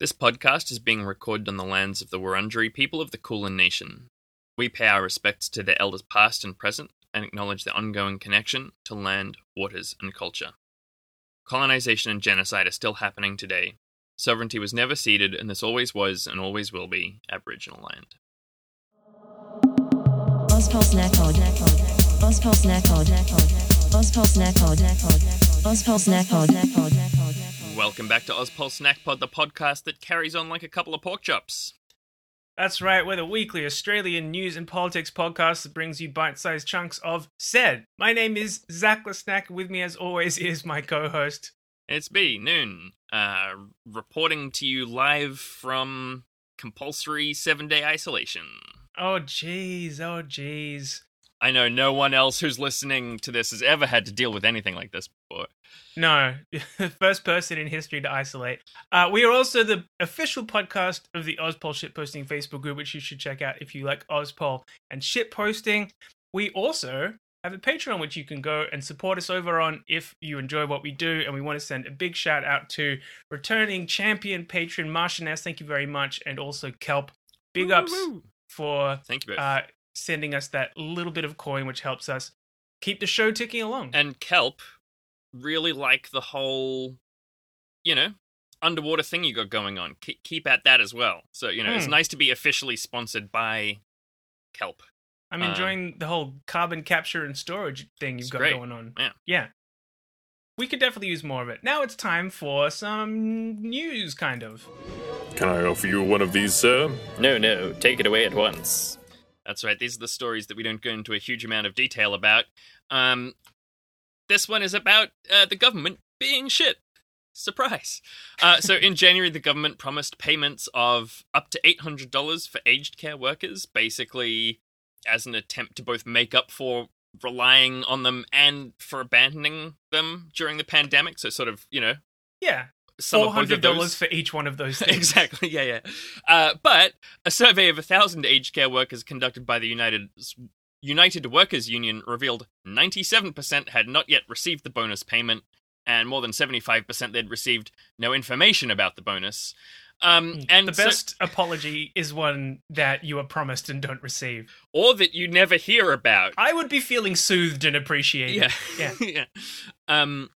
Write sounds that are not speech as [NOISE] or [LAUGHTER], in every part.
This podcast is being recorded on the lands of the Wurundjeri people of the Kulin Nation. We pay our respects to their elders past and present and acknowledge their ongoing connection to land, waters, and culture. Colonization and genocide are still happening today. Sovereignty was never ceded, and this always was and always will be Aboriginal land. Welcome back to Ozpol Snack Pod, the podcast that carries on like a couple of pork chops. That's right, we're the weekly Australian news and politics podcast that brings you bite sized chunks of said. My name is Zach Lesnack. With me, as always, is my co host. It's B, Noon, uh, reporting to you live from compulsory seven day isolation. Oh, jeez. Oh, jeez. I know no one else who's listening to this has ever had to deal with anything like this before. No, [LAUGHS] first person in history to isolate. Uh, we are also the official podcast of the Ozpol shitposting Facebook group, which you should check out if you like Ozpol and shitposting. We also have a Patreon, which you can go and support us over on if you enjoy what we do. And we want to send a big shout out to returning champion patron Martian S. Thank you very much. And also Kelp. Big ups Woo-woo. for Thank you uh, sending us that little bit of coin, which helps us keep the show ticking along. and Kelp really like the whole, you know, underwater thing you got going on. Keep, keep at that as well. So, you know, it's Hmm. nice to be officially sponsored by Kelp. I'm enjoying the whole carbon capture and storage thing you've got great. going on. Yeah. Yeah. We could definitely use more of it. Now it's time for some news, kind of. Can I offer you one of these, sir? No, no, take it away at once. That's right. These are the stories that we don't go into a huge amount of detail about. Um, this one is about uh, the government being shit. Surprise. Uh, so [LAUGHS] in January, the government promised payments of up to $800 for aged care workers, basically as an attempt to both make up for relying on them and for abandoning them during the pandemic. So sort of, you know, Yeah. Some Four of both of hundred dollars for each one of those [LAUGHS] things. exactly. Yeah, yeah. Uh, but a survey of a thousand aged care workers conducted by the United United Workers Union revealed 97% had not yet received the bonus payment, and more than 75% they'd received no information about the bonus. Um, and Hmm. the so- best apology is one that you are promised and don't receive. or that you never hear about. I would be feeling soothed and appreciated. Yeah, Yeah. [LAUGHS] yeah. Um,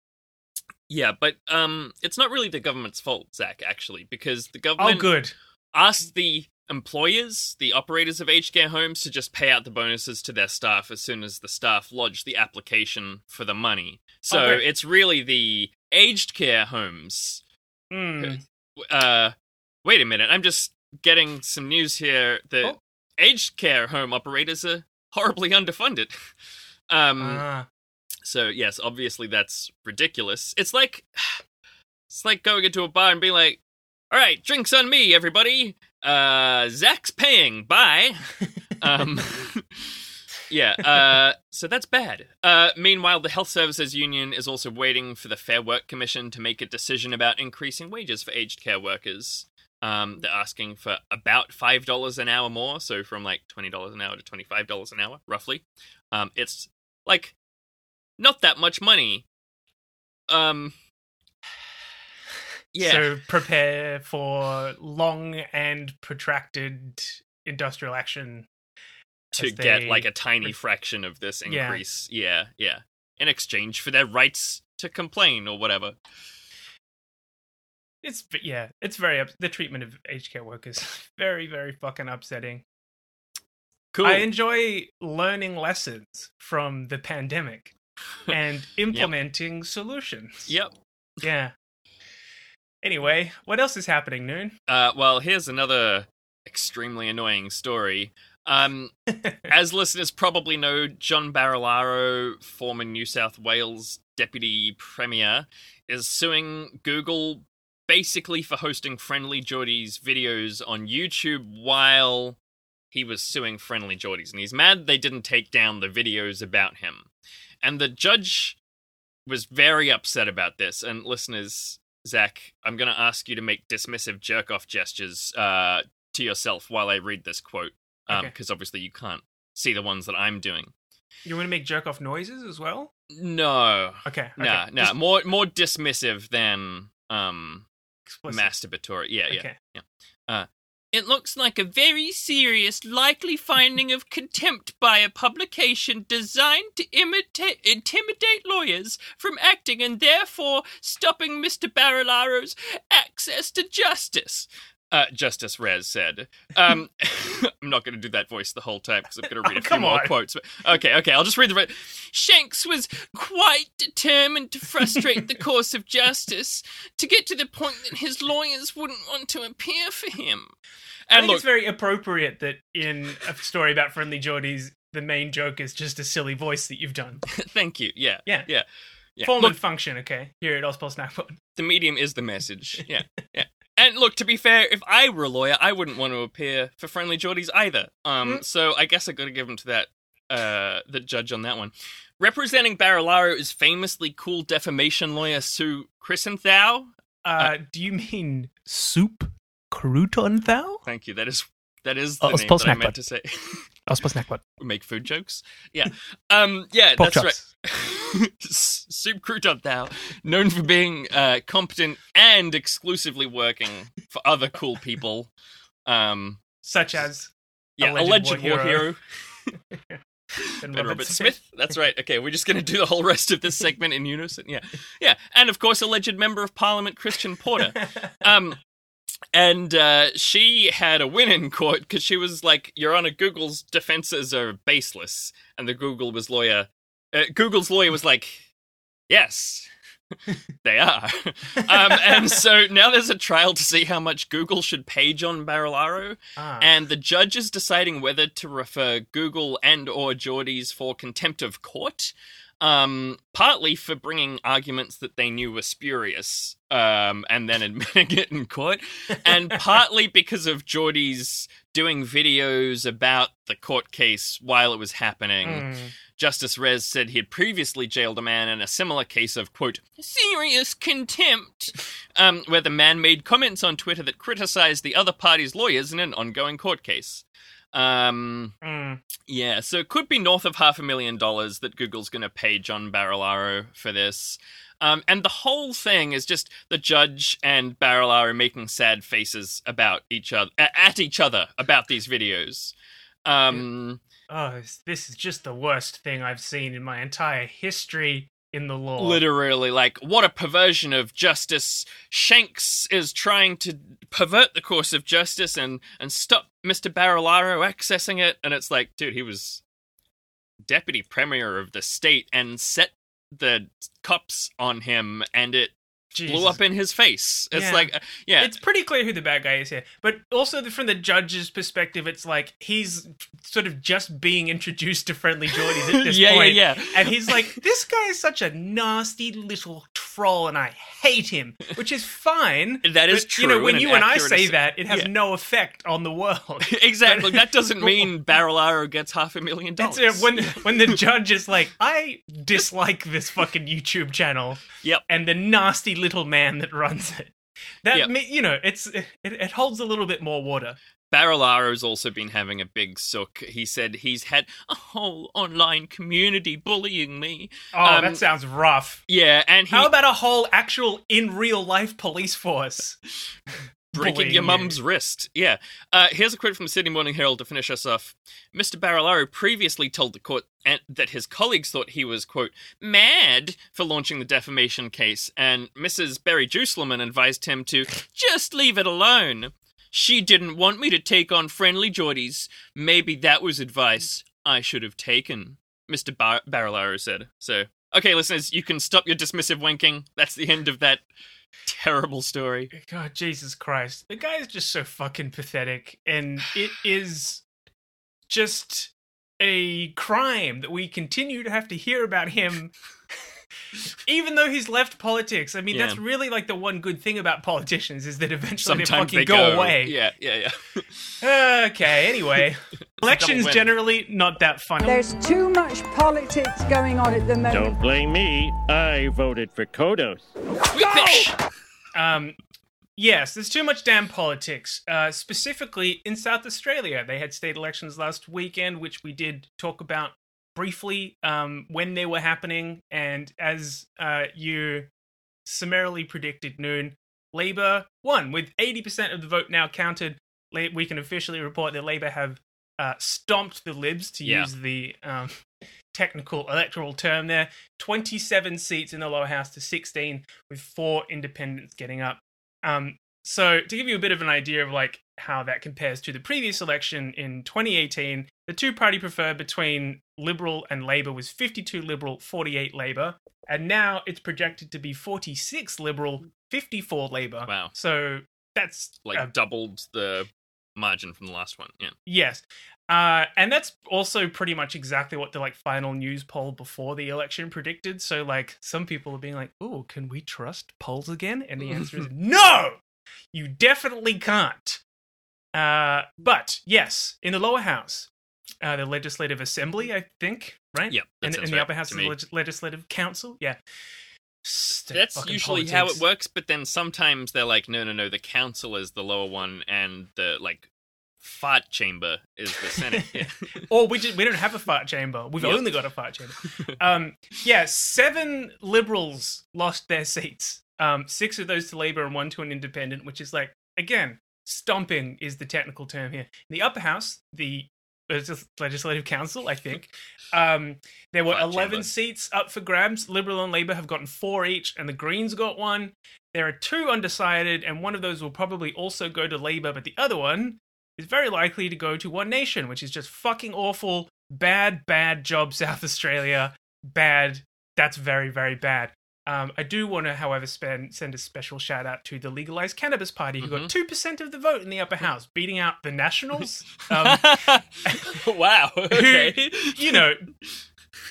yeah, but um, it's not really the government's fault, Zach. Actually, because the government Oh, government good. asked the employers, the operators of aged care homes, to just pay out the bonuses to their staff as soon as the staff lodged the application for the money. So Oh, it's really the aged care homes. Hmm. Uh, wait a minute, I'm just getting some news here that Oh. aged care home operators are horribly underfunded. [LAUGHS] Um, Ah. So yes, obviously that's ridiculous. It's like [SIGHS] it's like going into a bar and being like, "All right, drinks on me, everybody. Uh, Zach's paying. Bye." [LAUGHS] um, [LAUGHS] yeah. Uh, so that's bad. Uh, meanwhile, the Health Services Union is also waiting for the Fair Work Commission to make a decision about increasing wages for aged care workers. Um, they're asking for about five dollars an hour more, so from like twenty dollars an hour to twenty five dollars an hour, roughly. Um, it's like not that much money. Um [SIGHS] Yeah. So prepare for long and protracted industrial action. to as get they- like a tiny fraction of this Yeah. increase. Yeah, yeah. In exchange for their rights to complain or whatever. It's yeah, it's very the treatment of aged care workers [LAUGHS] very very fucking upsetting. Cool. I enjoy learning lessons from the pandemic and [LAUGHS] implementing solutions. yep. Yeah. Anyway, what else is happening, Noon? Uh well, here's another extremely annoying story. Um [LAUGHS] as listeners probably know, John Barilaro, former New South Wales deputy premier, is suing Google basically for hosting Friendly Jordie's videos on YouTube while he was suing Friendly Jordie's. And he's mad they didn't take down the videos about him. And the judge was very upset about this. And listeners, Zach, I'm going to ask you to make dismissive jerk off gestures uh, to yourself while I read this quote. Because Okay. obviously you can't see the ones that I'm doing. You want to make jerk off noises as well? No. Okay. okay. No, no. Just- More more dismissive than um explicit. masturbatory. Yeah, yeah. Okay. Uh, it looks like a very serious, likely finding of contempt by a publication designed to imita- intimidate lawyers from acting and therefore stopping Mr. Barilaro's access to justice. Uh, Justice Rares said. Um, [LAUGHS] I'm not going to do that voice the whole time because I'm going [LAUGHS] to read Oh, a few more on. quotes. But okay, okay, I'll just read the. re- Shanks was quite determined to frustrate the course of justice to get to the point that his lawyers wouldn't want to appear for him. I And think look, it's very appropriate that in a story about friendly Jordies, the main joke is just a silly voice that you've done. [LAUGHS] thank you. Yeah, Yeah. yeah. yeah. Form Look, and function, okay? Here at Ozpol Snack Pod. the medium is the message. Yeah, yeah. And look, to be fair, if I were a lawyer, I wouldn't want to appear for friendly Jordies either. Um, Mm. so I guess I got to give him to that uh the judge on that one. Representing Barilaro is famously cool defamation lawyer Sue Chrysanthou. Uh, do you mean soup crouton thou? Thank you. That is that is the Oh, name Spell that I Snack meant to say. Ozpol Snack Pod. [LAUGHS] Make food jokes. Yeah. Um. Yeah. Pork that's chops. right. [LAUGHS] S- Soup Crouton Thou, known for being uh, competent and exclusively working for other cool people. Um. Such as Yeah. Alleged Alleged, war war hero. hero. [LAUGHS] Ben Ben Robert Robert Smith. That's right. Okay, we're just going to do the whole rest of this segment in unison. Yeah, yeah, and of course, alleged member of Parliament Christian Porter. Um, and uh, she had a win in court because she was like, "Your Honor, Google's defenses are baseless," and the Google was lawyer. Uh, Google's lawyer was like, "Yes." [LAUGHS] they are. Um, and so now there's a trial to see how much Google should pay John Barilaro Ah. and the judge is deciding whether to refer Google and or Jordies for contempt of court. Um, partly for bringing arguments that they knew were spurious, um, and then admitting it in court, and [LAUGHS] partly because of Jordies doing videos about the court case while it was happening. Mm. Justice Rares said he had previously jailed a man in a similar case of, quote, serious contempt, um, where the man made comments on Twitter that criticized the other party's lawyers in an ongoing court case. Um, Mm. yeah, so it could be north of half a million dollars that Google's going to pay John Barilaro for this. Um, and the whole thing is just the judge and Barilaro making sad faces about each other, at each other about these videos. Um, Oh, this- this is just the worst thing I've seen in my entire history in the law. Literally, like, what a perversion of justice. Shanks is trying to pervert the course of justice and, and stop Mr. Barilaro accessing it. And it's like, dude, he was deputy premier of the state and set the cups on him and it Jesus. blew up in his face. It's Yeah. like, uh, yeah. It's pretty clear who the bad guy is here. But also, the- from the judge's perspective, it's like he's sort of just being introduced to friendly Jordies at this [LAUGHS] Yeah, yeah, point. yeah. And he's like, this guy is such a nasty little and I hate him, which is fine. [LAUGHS] That is but, You know, when and you and I say that, it has yeah. no effect on the world. [LAUGHS] exactly. That doesn't [LAUGHS] mean Barilaro gets half a million uh, dollars. That's it. When when the judge is like, I dislike this fucking YouTube channel. Yep. And the nasty little man that runs it. That Yep. me you know, it's it, it holds a little bit more water. Barilaro's also been having a big sook. He said he's had a whole online community bullying me. Oh, Um, that sounds rough. Yeah, and he How about a whole actual in real life police force? [LAUGHS] breaking your you? mum's wrist. Yeah. Uh, here's a quote from the Sydney Morning Herald to finish us off. Mr. Barilaro previously told the court and- that his colleagues thought he was, quote, mad for launching the defamation case, and Mrs. Berejiklian advised him to just leave it alone. She didn't want me to take on friendly Jordies. Maybe that was advice I should have taken, Mr. Bar- Barilaro said. So, okay, listeners, you can stop your dismissive wanking. That's the end of that terrible story. God, Jesus Christ. The guy is just so fucking pathetic. And it [SIGHS] is just a crime that we continue to have to hear about him. [LAUGHS] Even though he's left politics, I mean, Yeah. that's really like the one good thing about politicians is that eventually Sometimes they fucking they go, go, away. Yeah, yeah, yeah. Okay, anyway. [LAUGHS] Elections generally not that funny. There's too much politics going on at the moment. Don't blame me. I voted for Kodos. Whiplash! Um, yes, there's too much damn politics. Uh, specifically in South Australia, they had state elections last weekend, which we did talk about briefly um, when they were happening. And as uh, you summarily predicted, Noon, Labour won with 80% of the vote now counted. We can officially report that Labour have uh, stomped the Libs, to Yeah. use the um, technical electoral term there. 27 seats in the lower house to 16, with four independents getting up. Um, so, to give you a bit of an idea of like how that compares to the previous election in 2018, the two party preferred between Liberal and Labour was 52 Liberal, 48 Labour, and now it's projected to be 46 Liberal, 54 Labour. Wow. So that's Like uh, doubled the margin from the last one. Yeah. Yes. Uh, and that's also pretty much exactly what the like final Newspoll before the election predicted. So like some people are being like, "Oh, can we trust polls again?" And the answer is [LAUGHS] no. You definitely can't. Uh, but yes, in the lower house, uh, the legislative assembly, I think, right? Yep, that And in sounds the right upper house to the leg- legislative council. Yeah. Stupid That's fucking usually how it works, but then sometimes they're like, no, no, no, the council is the lower one, and the like fart chamber is the senate. [LAUGHS] Yeah. [LAUGHS] or we just we don't have a fart chamber. We've Yep. only got a fart chamber. [LAUGHS] Um, yeah, seven liberals lost their seats. Um, six of those to Labour and one to an independent, which is like again stomping is the technical term here. In the upper house, the legislative council, I think, [LAUGHS] um, there were Fart eleven chamber. seats up for grabs. Liberal and Labour have gotten four each, and the Greens got one. There are two undecided, and one of those will probably also go to Labour, but the other one is very likely to go to One Nation, which is just fucking awful. Bad, bad job, [LAUGHS] South Australia. Bad. That's very, very bad. Um, I do want to, however, spend, send a special shout out to the Legalized Cannabis Party, who got 2% of the vote in the upper house, beating out the Nationals. [LAUGHS] Um, [LAUGHS] wow. [LAUGHS] Okay. you know,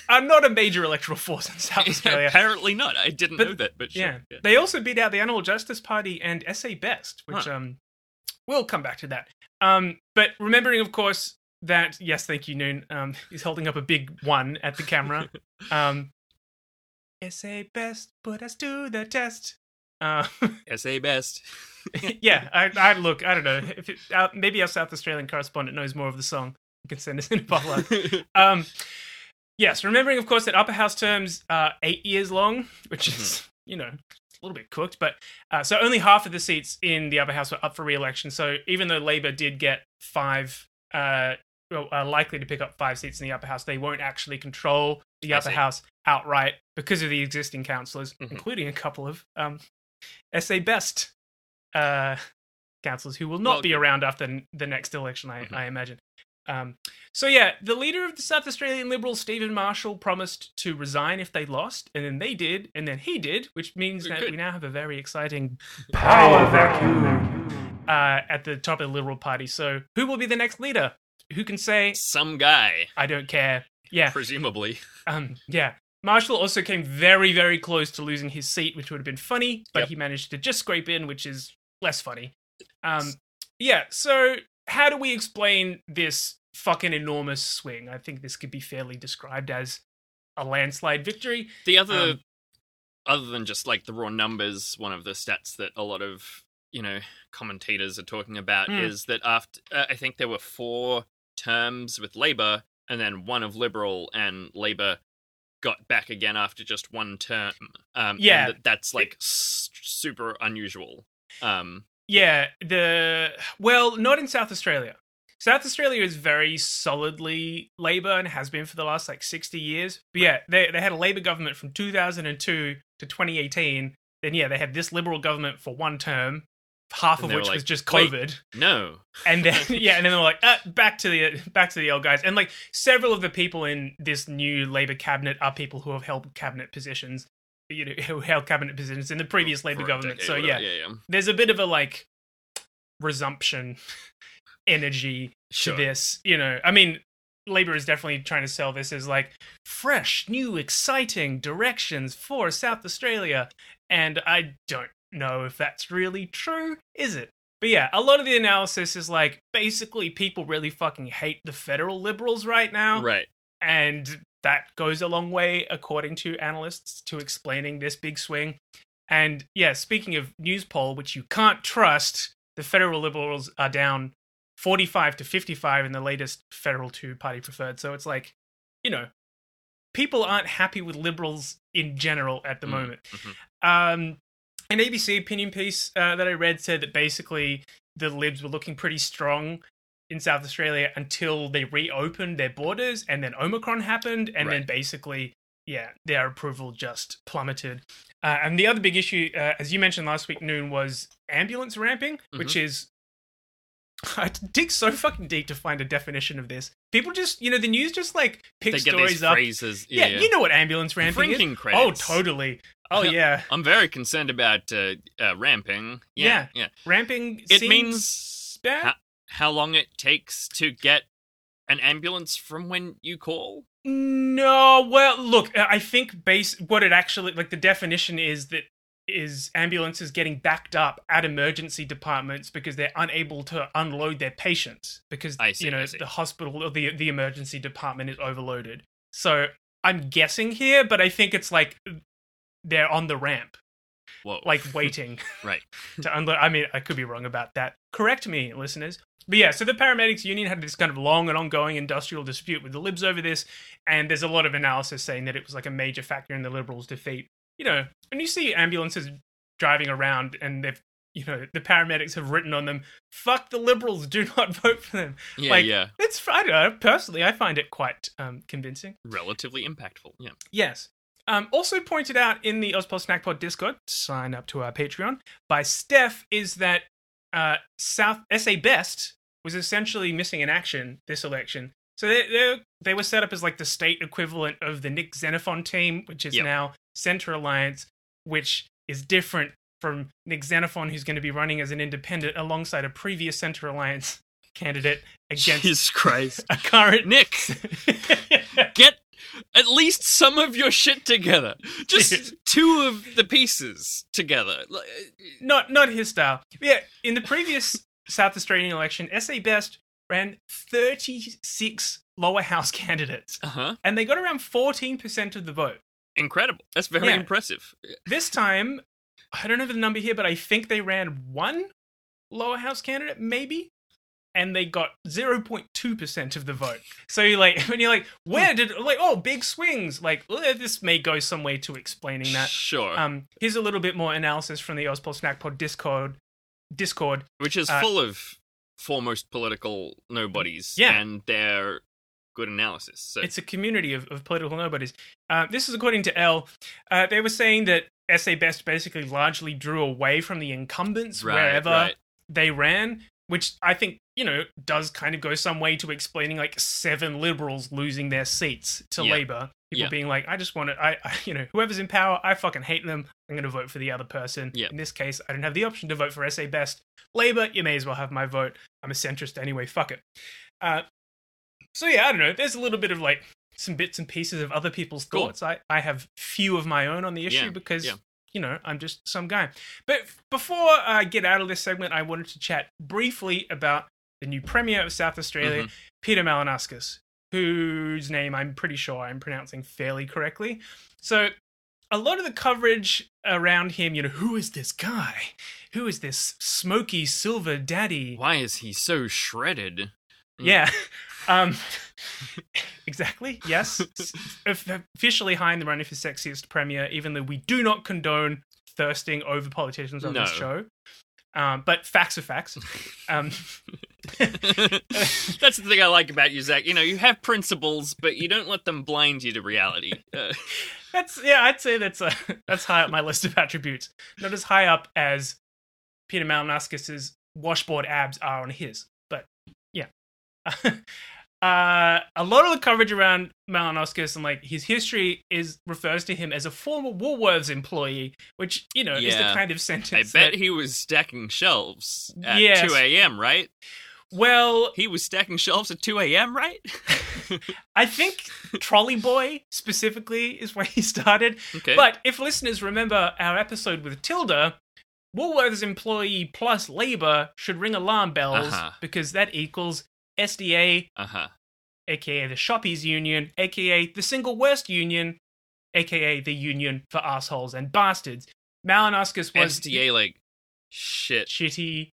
are not a major electoral force in South Australia. Apparently not. I didn't But- know that, but sure. Yeah. They also beat out the Animal Justice Party and SA Best, which Huh. um we'll come back to that. Um but remembering of course that yes, thank you, Noon, um he's holding up a big one at the camera. um SA Best, put us to the test. [LAUGHS] Uh SA best. [LAUGHS] yeah, I, I look, I don't know. If it, uh, maybe our South Australian correspondent knows more of the song. You can send us in a follow. [LAUGHS] Um, yes, remembering, of course, that upper house terms are eight years long, which is, you know, a little bit cooked. But uh, so only half of the seats in the upper house were up for re-election. So even though Labor did get five, uh, well, are likely to pick up five seats in the upper house, they won't actually control the I upper see. house outright because of the existing councillors, Mhm. including a couple of um, SA Best uh, councillors who will not Well- be around after the next election, I, Mhm. I imagine. Um, so yeah, the leader of the South Australian Liberals, Stephen Marshall, promised to resign if they lost, and then they did, and then he did, which means Good, that we now have a very exciting power vacuum uh, at the top of the Liberal Party. So who will be the next leader? Who can say Some guy, I don't care? Yeah, presumably. um, yeah. Marshall also came very, very close to losing his seat, which would have been funny, but Yep. he managed to just scrape in, which is less funny. Um, yeah. So, how do we explain this fucking enormous swing? I think this could be fairly described as a landslide victory. The other, Um, other than just like the raw numbers, one of the stats that a lot of you know commentators are talking about Mm. is that after uh, I think there were four terms with Labor and then one of Liberal, and Labor got back again after just one term. Um, and Yeah. that- that's like s- super unusual. Um, Yeah, the well, not in South Australia. South Australia is very solidly Labor and has been for the last like sixty years. But yeah, they they had a Labor government from two thousand and two to twenty eighteen. Then yeah, they had this Liberal government for one term, half And of which like, was just. COVID. no, [LAUGHS] And then [LAUGHS] yeah, and then they were like, uh, back to the back to the old guys. And like several of the people in this new Labor cabinet are people who have held cabinet positions. You know, who held cabinet positions in the previous Labor government. So yeah, yeah, yeah. there's a bit of a like resumption [LAUGHS] energy Sure. to this. You know, I mean, Labor is definitely trying to sell this as like fresh, new, exciting directions for South Australia, and I don't know if that's really true. Is it? But yeah, a lot of the analysis is like basically people really fucking hate the federal liberals right now Right. and that goes a long way according to analysts to explaining this big swing and yeah speaking of Newspoll which you can't trust the federal liberals are down 45 to 55 in the latest federal two party preferred so it's like you know people aren't happy with liberals in general at the Mm, moment mhm. um an ABC opinion piece uh, that I read said that basically the Libs were looking pretty strong in South Australia until they reopened their borders, and then Omicron happened, and then basically, yeah, their approval just plummeted. Uh, and the other big issue, uh, as you mentioned last week, Noon, was ambulance ramping, which is. [LAUGHS] I dig so fucking deep to find a definition of this. People just, you know, the news just like pick They get stories these up. phrases. Yeah, Yeah, you know what ambulance ramping Drinking is. credits. Oh, totally. Oh Yeah. [LAUGHS] yeah, I'm very concerned about uh, uh, ramping. Yeah. Yeah. ramping. It seems means bad. how, how long it takes to get an ambulance from when you call. No, well, look, I think base what it actually like the definition is that is ambulances getting backed up at emergency departments because they're unable to unload their patients because see, you know the hospital or the the emergency department is overloaded. So I'm guessing here, but I think it's like they're on the ramp, Whoa. like [LAUGHS] waiting right. [LAUGHS] to unload. I mean, I could be wrong about that. Correct me, listeners. But yeah, so the paramedics union had this kind of long and ongoing industrial dispute with the Libs over this, and there's a lot of analysis saying that it was like a major factor in the Liberals' defeat. You know, when you see ambulances driving around and they've, you know, the paramedics have written on them, "Fuck the Liberals, do not [LAUGHS] vote for them." Yeah, like, yeah. It's I don't know. Personally, I find it quite um, convincing. Relatively impactful. Yeah. Yes. Um, also pointed out in the Ozpol Snack Pod Discord, sign up to our Patreon, by Steph, is that uh, South SA Best was essentially missing in action this election. So they they they were set up as like the state equivalent of the Nick Xenophon team, which is Yep. now Centre Alliance, which is different from Nick Xenophon, who's going to be running as an independent alongside a previous Centre Alliance [LAUGHS] candidate against Jesus Christ. [LAUGHS] a current Nick, [LAUGHS] get at least some of your shit together. Just [LAUGHS] two of the pieces together. Not not his style. Yeah, in the previous South Australian election, SA Best ran 36 lower house [LAUGHS] candidates, Uh huh. and they got around 14% of the vote. Incredible. That's very Yeah. impressive. This time, I don't know the number here, but I think they ran one lower house candidate, maybe. And they got 0.2% of the vote. So you're like, [LAUGHS] when you're like, where did, like, oh, big swings. Like, well, this may go some way to explaining that. Sure. Um, here's a little bit more analysis from the Ozpol Snack Pod Discord. Discord. Which is uh, full of foremost political nobodies Yeah. and their good analysis. So It's a community of, of political nobodies. Uh, this is according to L. Uh, they were saying that SA Best basically largely drew away from the incumbents Right, wherever right. they ran, which I think, you know, does kind of go some way to explaining like seven liberals losing their seats to Yeah. Labour. People Yeah. being like, I just want to, I, I, you know, whoever's in power, I fucking hate them. I'm going to vote for the other person. Yeah. In this case, I don't have the option to vote for SA Best. Labour, you may as well have my vote. I'm a centrist anyway. Fuck it. Uh, so yeah, I don't know. There's a little bit of like some bits and pieces of other people's Cool. thoughts. I, I have few of my own on the issue Yeah, because. You know I'm just some guy. But before I get out of this segment, I wanted to chat briefly about the new premier of South Australia, Mm-hmm. Peter Malinauskas, whose name I'm pretty sure I'm pronouncing fairly correctly. So a lot of the coverage around him, you know, who is this guy? Who is this smoky silver daddy? why is he so shredded? Yeah. [LAUGHS] Um, [LAUGHS] exactly. Yes. Officially high in the running for sexiest premier, even though we do not condone thirsting over politicians on this show. Um, but facts are facts. Um, [LAUGHS] That's the thing I like about you, Zach. You know, you have principles, but you don't let them blind you to reality. Uh, [LAUGHS] that's yeah, I'd say that's uh that's high up my list of attributes. Not as high up as Peter Malinauskas' washboard abs are on his, but yeah. Uh, a lot of the coverage around Malinauskas and like his history is refers to him as a former Woolworths employee, which you know is the kind of sentence. I bet that, he was stacking shelves at Yes. 2 a.m., right? well, He was stacking shelves at 2 a.m., right? [LAUGHS] I think Trolley Boy specifically is where he started. okay. But if listeners remember our episode with Tilda, Woolworths employee plus labor should ring alarm bells Uh-huh. because that equals SDA, uh huh. aka the Shoppies Union, aka the single worst union, aka the union for assholes and bastards. Malinauskas was SDA, like, shit, shitty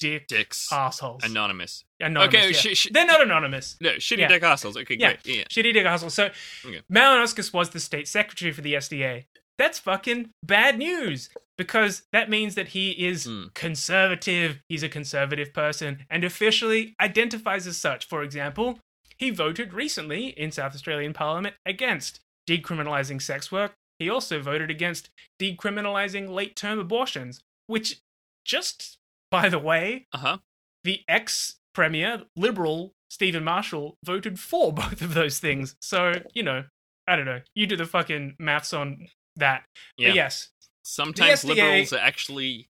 dick dicks, assholes. anonymous. Anonymous, Okay, yeah. sh- sh- They're not anonymous. No, shitty Yeah. dick assholes. Okay, Yeah. great. Yeah. Shitty dick asshole. So Okay. Malinauskas was the state secretary for the SDA. That's fucking bad news. Because that means that he is Mm. conservative. He's a conservative person and officially identifies as such. For example, he voted recently in South Australian Parliament against decriminalizing sex work. He also voted against decriminalizing late term abortions, which, just by the way, Uh huh. the ex premier, liberal Stephen Marshall, voted for [LAUGHS] both of those things. So, you know, I don't know. You do the fucking maths on that. Yeah. But yes, Sometimes SDA liberals are actually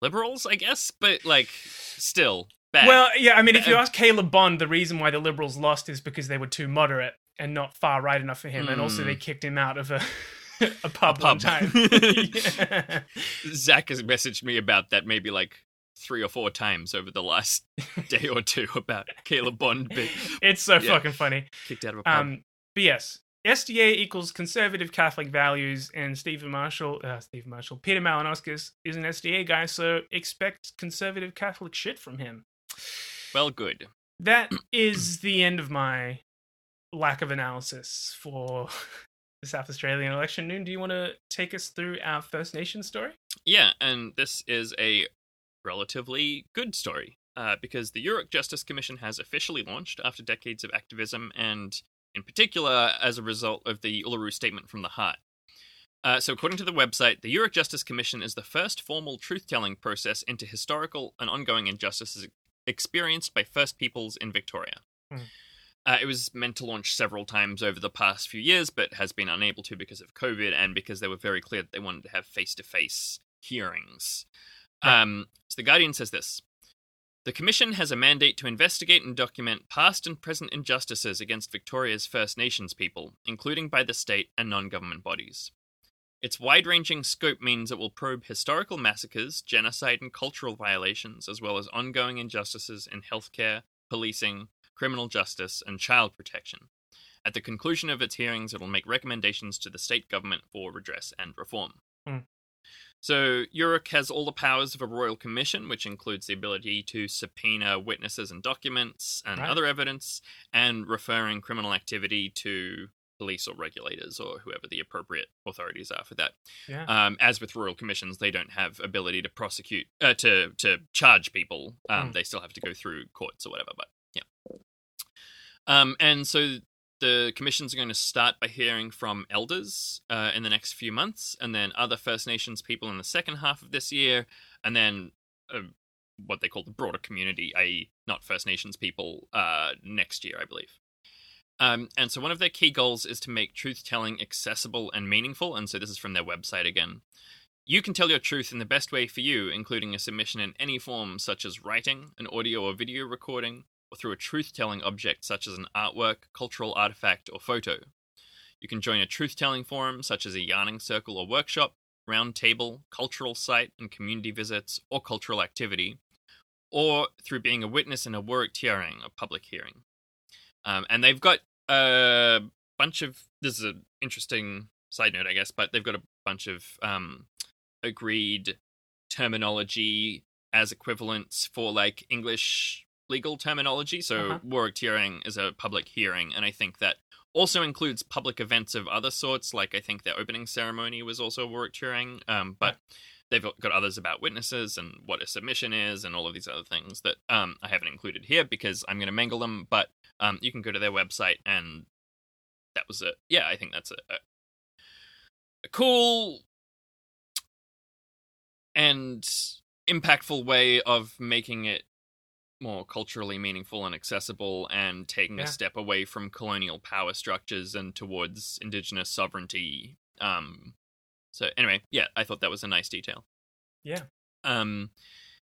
liberals, I guess, but like still bad. Well, yeah, I mean, if you ask Caleb Bond, the reason why the Liberals lost is because they were too moderate and not far right enough for him, and also they kicked him out of [LAUGHS] a a pub, one pub. time. [LAUGHS] Yeah. Zach has messaged me about that maybe like three or four times over the last [LAUGHS] day or two about Caleb Bond being It's so Yeah. fucking funny. kicked out of a pub. Um, but yes, SDA equals conservative Catholic values, and Stephen Marshall, uh, Stephen Marshall, Peter Malinauskas is an SDA guy, so expect conservative Catholic shit from him. well, good. That is the end of my lack of analysis for [LAUGHS] the South Australian election. Noon, do you want to take us through our First Nation story? Yeah, and this is a relatively good story uh, because the Yoorrook Justice Commission has officially launched after decades of activism and, in particular, as a result of the Uluru Statement from the Heart. Uh, so, according to the website, the Yoorrook Justice Commission is the first formal truth telling process into historical and ongoing injustices experienced by First Peoples in Victoria. Hmm. Uh, it was meant to launch several times over the past few years, but has been unable to because of COVID and because they were very clear that they wanted to have face to face hearings. Um, so the Guardian says this The Commission has a mandate to investigate and document past and present injustices against Victoria's First Nations people, including by the state and non government bodies. Its wide ranging scope means it will probe historical massacres, genocide, and cultural violations, as well as ongoing injustices in healthcare, policing, criminal justice, and child protection. At the conclusion of its hearings, it will make recommendations to the state government for redress and reform. Hmm. So, Yoorrook has all the powers of a royal commission, which includes the ability to subpoena witnesses and documents and Right. other evidence, and referring criminal activity to police or regulators or whoever the appropriate authorities are for that. Yeah. Um, as with royal commissions, they don't have ability to prosecute, uh, to to charge people. Um, Mm. They still have to go through courts or whatever. But yeah. Um, and so the commissions are going to start by hearing from elders uh, in the next few months, and then other First Nations people in the second half of this year, and then uh, what they call the broader community, i.e., not First Nations people, uh, next year, I believe. Um, and so one of their key goals is to make truth telling accessible and meaningful. And so this is from their website again. You can tell your truth in the best way for you, including a submission in any form, such as writing, an audio or video recording, or through a truth telling object such as an artwork, cultural artifact, or photo. You can join a truth telling forum such as a yarning circle or workshop, round table, cultural site, and community visits, or cultural activity, or through being a witness in a Wurrek Tara, a public hearing. Um, and they've got a bunch of. This is an interesting side note, I guess, but they've got a bunch of um, agreed terminology as equivalents for like English legal terminology. So Uh-huh. Wurrek Tara is a public hearing, and I think that also includes public events of other sorts. Like I think their opening ceremony was also Wurrek Tara, um, but they've got others about witnesses and what a submission is and all of these other things that um, I haven't included here because I'm going to mangle them. But um, you can go to their website and that was it. Yeah, I think that's a, a cool and impactful way of making it more culturally meaningful and accessible and taking Yeah. a step away from colonial power structures and towards indigenous sovereignty um so anyway yeah i thought that was a nice detail Yeah. um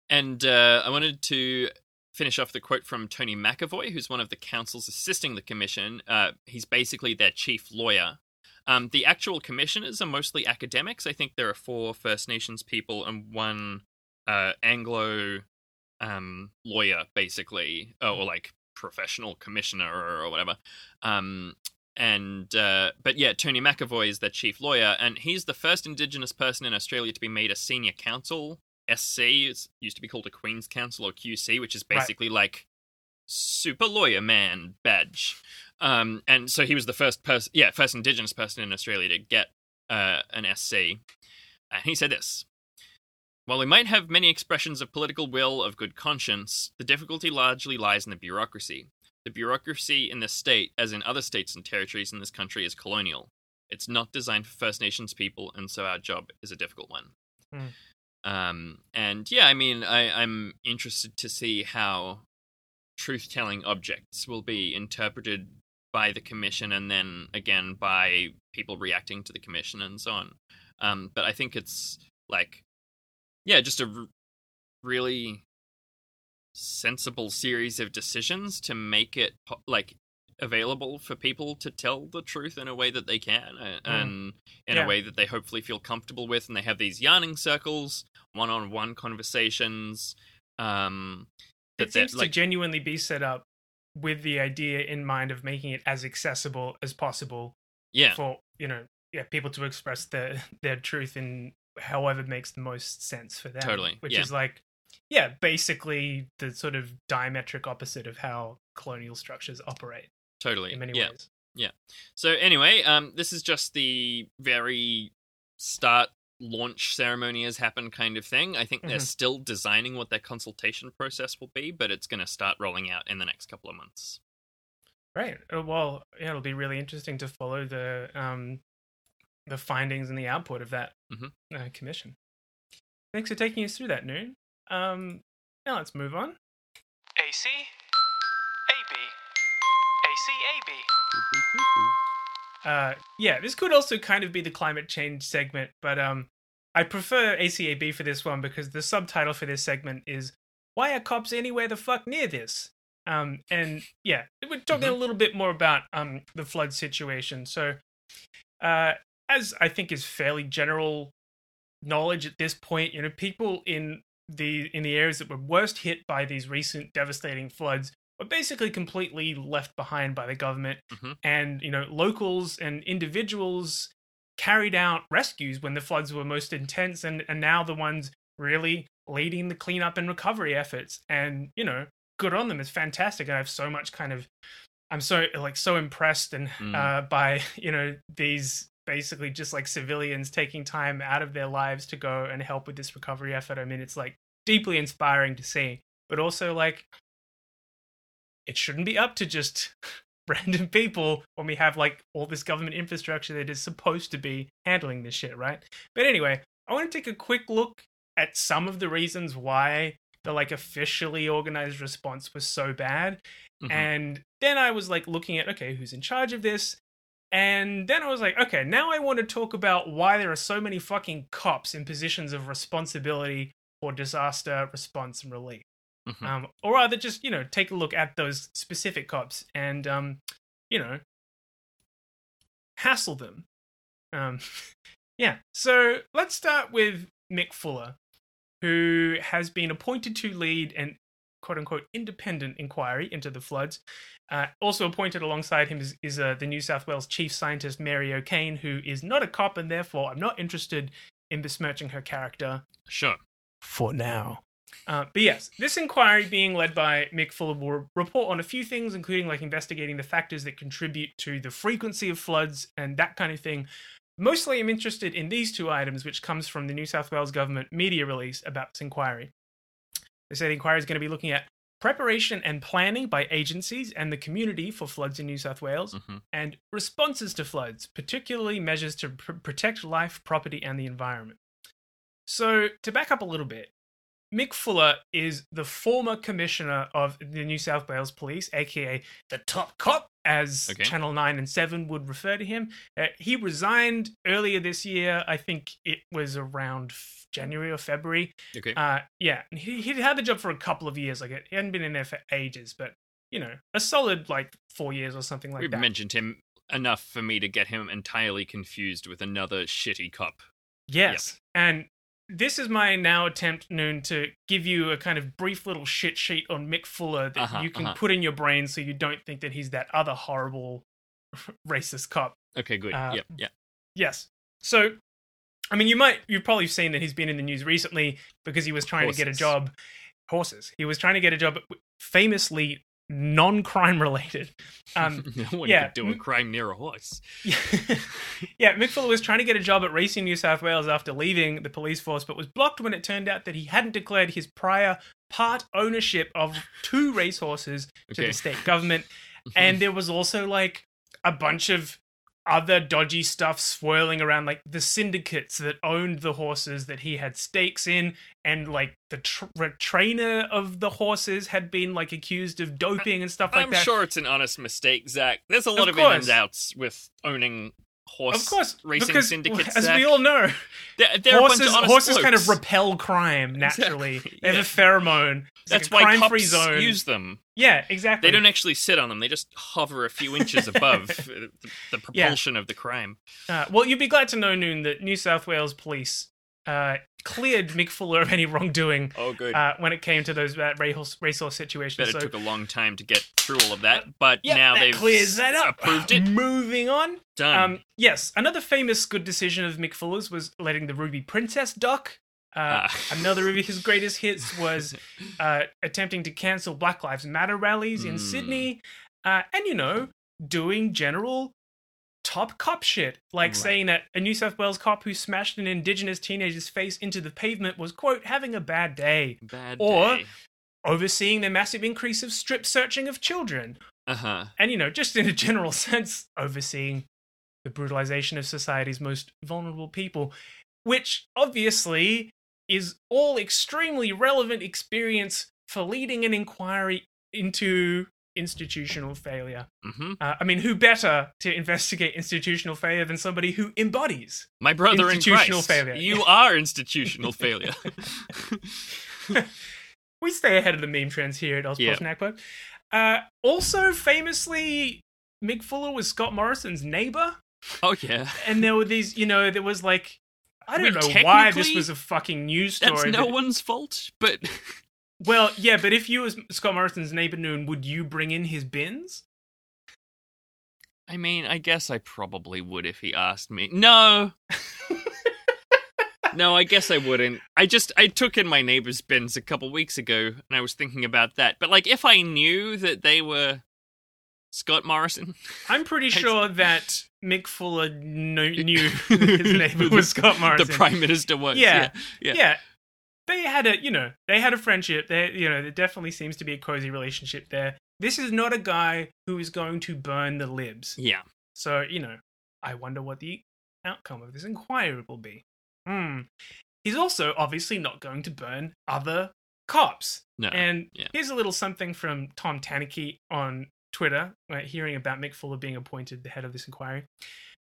and uh, i wanted to finish off the quote from tony mcavoy who's one of the councils assisting the commission uh, he's basically their chief lawyer um, the actual commissioners are mostly academics i think there are four first nations people and one uh, anglo um, lawyer, basically, or, or like professional commissioner or, or whatever. Um, and uh, but yeah, Tony McAvoy is the chief lawyer, and he's the first Indigenous person in Australia to be made a senior counsel. SC it used to be called a Queen's Counsel or QC, which is Right. basically like super lawyer man badge. Um, and so he was the first person, yeah, first Indigenous person in Australia to get uh, an SC. And he said this. While we might have many expressions of political will of good conscience, the difficulty largely lies in the bureaucracy. The bureaucracy in this state, as in other states and territories in this country, is colonial. It's not designed for First Nations people, and so our job is a difficult one. Hmm. Um, and yeah, I mean, I, I'm interested to see how truth telling objects will be interpreted by the commission and then again by people reacting to the commission and so on. Um, but I think it's like, yeah, just a r- really sensible series of decisions to make it like available for people to tell the truth in a way that they can uh, and in Yeah. a way that they hopefully feel comfortable with and they have these yarning circles one-on-one conversations um It seems to genuinely be set up with the idea in mind of making it as accessible as possible yeah for you know yeah people to express their [LAUGHS] their truth in however makes the most sense for them Totally, which yeah. is like yeah basically the sort of diametric opposite of how colonial structures operate totally in many yeah ways Yeah. So anyway, um, this is just the very start launch ceremony has happened kind of thing. I think they're Mhm. still designing what their consultation process will be, but it's going to start rolling out in the next couple of months. right Uh, well yeah it'll be really interesting to follow the um the findings and the output of that Mhm. uh, commission thanks for taking us through that noon um now let's move on AC, AB, AC, AB. Uh, yeah, this could also kind of be the climate change segment, but um, I prefer ACAB for this one because the subtitle for this segment is "Why are cops anywhere the fuck near this?" Um, and yeah, we're talking a little bit more about um the flood situation. So, uh, as I think is fairly general knowledge at this point, you know, people in the in the areas that were worst hit by these recent devastating floods were basically completely left behind by the government Mhm. and you know locals and individuals carried out rescues when the floods were most intense and and now the ones really leading the cleanup and recovery efforts and you know good on them it's fantastic and i have so much kind of i'm so like so impressed and Mm. uh by [LAUGHS] you know these basically just like civilians taking time out of their lives to go and help with this recovery effort i mean it's like deeply inspiring to see but also like it shouldn't be up to just [LAUGHS] random people when we have like all this government infrastructure that is supposed to be handling this shit, right? But anyway, I want to take a quick look at some of the reasons why the like officially organized response was so bad. Mhm. And then I was like looking at okay, who's in charge of this? And then I was like, okay, now I want to talk about why there are so many fucking cops in positions of responsibility for disaster response and relief Mhm. um, or rather just you know take a look at those specific cops and um, you know hassle them um, [LAUGHS] yeah so let's start with mick fuller who has been appointed to lead an quote unquote independent inquiry into the floods uh, also appointed alongside him is, is uh, the new south wales chief scientist mary o'kane who is not a cop and therefore i'm not interested in besmirching her character Sure. for now. Uh, but yes, this inquiry being led by Mick Fuller will report on a few things, including like investigating the factors that contribute to the frequency of floods and that kind of thing. Mostly, I'm interested in these two items, which comes from the New South Wales government media release about this inquiry. They say the inquiry is going to be looking at preparation and planning by agencies and the community for floods in New South Wales, Mhm. and responses to floods, particularly measures to pr- protect life, property, and the environment. So, to back up a little bit, Mick Fuller is the former commissioner of the New South Wales Police, aka the top cop, as Okay. Channel 9 and 7 would refer to him. Uh, he resigned earlier this year. I think it was around f- January or February. Okay. Uh, yeah, he he'd had the job for a couple of years. Like he hadn't been in there for ages, but you know, a solid like four years or something like that. We've that. mentioned him enough for me to get him entirely confused with another shitty cop. Yes. And this is my now attempt, Noon, to give you a kind of brief little shit sheet on Mick Fuller that Uh-huh, you can uh-huh. put in your brain so you don't think that he's that other horrible [LAUGHS] racist cop. Okay, good. Uh, yep, yep. Yes. So, I mean, you might, you've probably seen that he's been in the news recently because he was trying to get a job. Horses. He was trying to get a job, famously non-crime related. [LAUGHS] Um, no one yeah, could do a crime near a horse. [LAUGHS] yeah, Mick Fuller was trying to get a job at Racing New South Wales after leaving the police force, but was blocked when it turned out that he hadn't declared his prior part ownership of two racehorses to Okay. the state government. [LAUGHS] and there was also like a bunch of other dodgy stuff swirling around, like the syndicates that owned the horses that he had stakes in, and like the tr- trainer of the horses had been like accused of doping and stuff like that. I'm sure it's an honest mistake, Zach. There's a lot Of of, ins and outs with owning horse Of course, racing because syndicates. as we all know, They're, they're horses a bunch of horses kind of repel crime naturally. Exactly, They have yeah. a pheromone. It's That's like a why crime-free cops zone. use them. Yeah, exactly. They don't actually sit on them; they just hover a few inches above [LAUGHS] the, the Yeah. propulsion of the crime. Uh, well, you'd be glad to know, Noon, that New South Wales police uh, cleared Mick Fuller of any wrongdoing Oh, good. uh, when it came to those uh, racehorse, racehorse situations. It so, took a long time to get through all of that, but yeah, now that they've clears that up. approved it. Moving on. Done. Um, yes, another famous good decision of Mick Fuller's was letting the Ruby Princess duck. Uh, Ah. Another of his greatest hits [LAUGHS] was uh, attempting to cancel Black Lives Matter rallies in Mm. Sydney, uh, and you know, doing general top cop shit, like Right. saying that a New South Wales cop who smashed an Indigenous teenager's face into the pavement was quote having a bad day, Bad or- day. overseeing the massive increase of strip searching of children Uh huh. and you know just in a general [LAUGHS] sense overseeing the brutalization of society's most vulnerable people which obviously is all extremely relevant experience for leading an inquiry into institutional failure hmm uh, i mean who better to investigate institutional failure than somebody who embodies My brother Institutional Christ. failure. You are institutional failure. [LAUGHS] [LAUGHS] we stay ahead of the meme trends here at Ozpol Yeah. Snack Pod. Uh, also, famously, Mick Fuller was Scott Morrison's neighbor. oh yeah. and there were these, you know, there was like, I don't mean, know why this was a fucking news story. That's no but- one's fault, but Well, yeah, but if you was Scott Morrison's neighbor Noon, would you bring in his bins? I mean, I guess I probably would if he asked me. No. [LAUGHS] no, I guess I wouldn't. I just I took in my neighbor's bins a couple weeks ago and I was thinking about that. But like if I knew that they were Scott Morrison, [LAUGHS] I'm pretty sure that Mick Fuller knew, knew [LAUGHS] his neighbor was Scott Morrison. the prime minister was. Yeah. Yeah. yeah. They had a, you know, they had a friendship. There, you know, there definitely seems to be a cozy relationship there. This is not a guy who is going to burn the libs. Yeah. So, you know, I wonder what the outcome of this inquiry will be. Hmm. He's also obviously not going to burn other cops. No. And yeah. here's a little something from Tom Tanuki on Twitter, uh, hearing about Mick Fuller being appointed the head of this inquiry.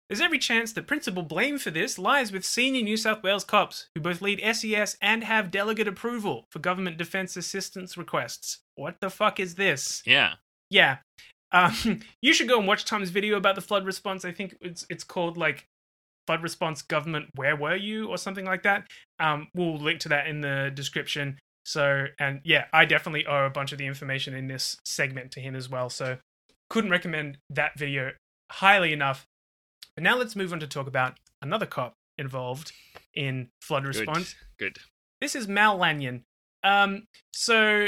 There's every chance the principal blame for this lies with senior New South Wales cops, who both lead SES and have delegate approval for government defence assistance requests. What the fuck is this? yeah. Yeah. Um, [LAUGHS] you should go and watch Tom's video about the flood response. I think it's it's called like flood response government. Where were you or something like that? Um, we'll link to that in the description. So and yeah, I definitely owe a bunch of the information in this segment to him as well. So couldn't recommend that video highly enough. But now let's move on to talk about another cop involved in flood Good. response. Good. This is Mal Lanyon. Um, so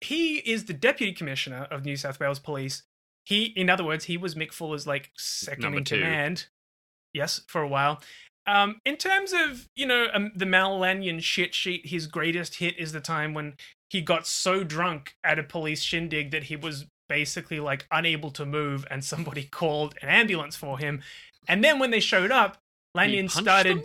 he is the deputy commissioner of New South Wales Police. He, in other words, he was Mick Fuller's like second Number in two. command. Yes, for a while. Um, in terms of you know um, the Mal Lanyon shit sheet, his greatest hit is the time when he got so drunk at a police shindig that he was basically like unable to move, and somebody [LAUGHS] called an ambulance for him. And then when they showed up, Lanyon started. them?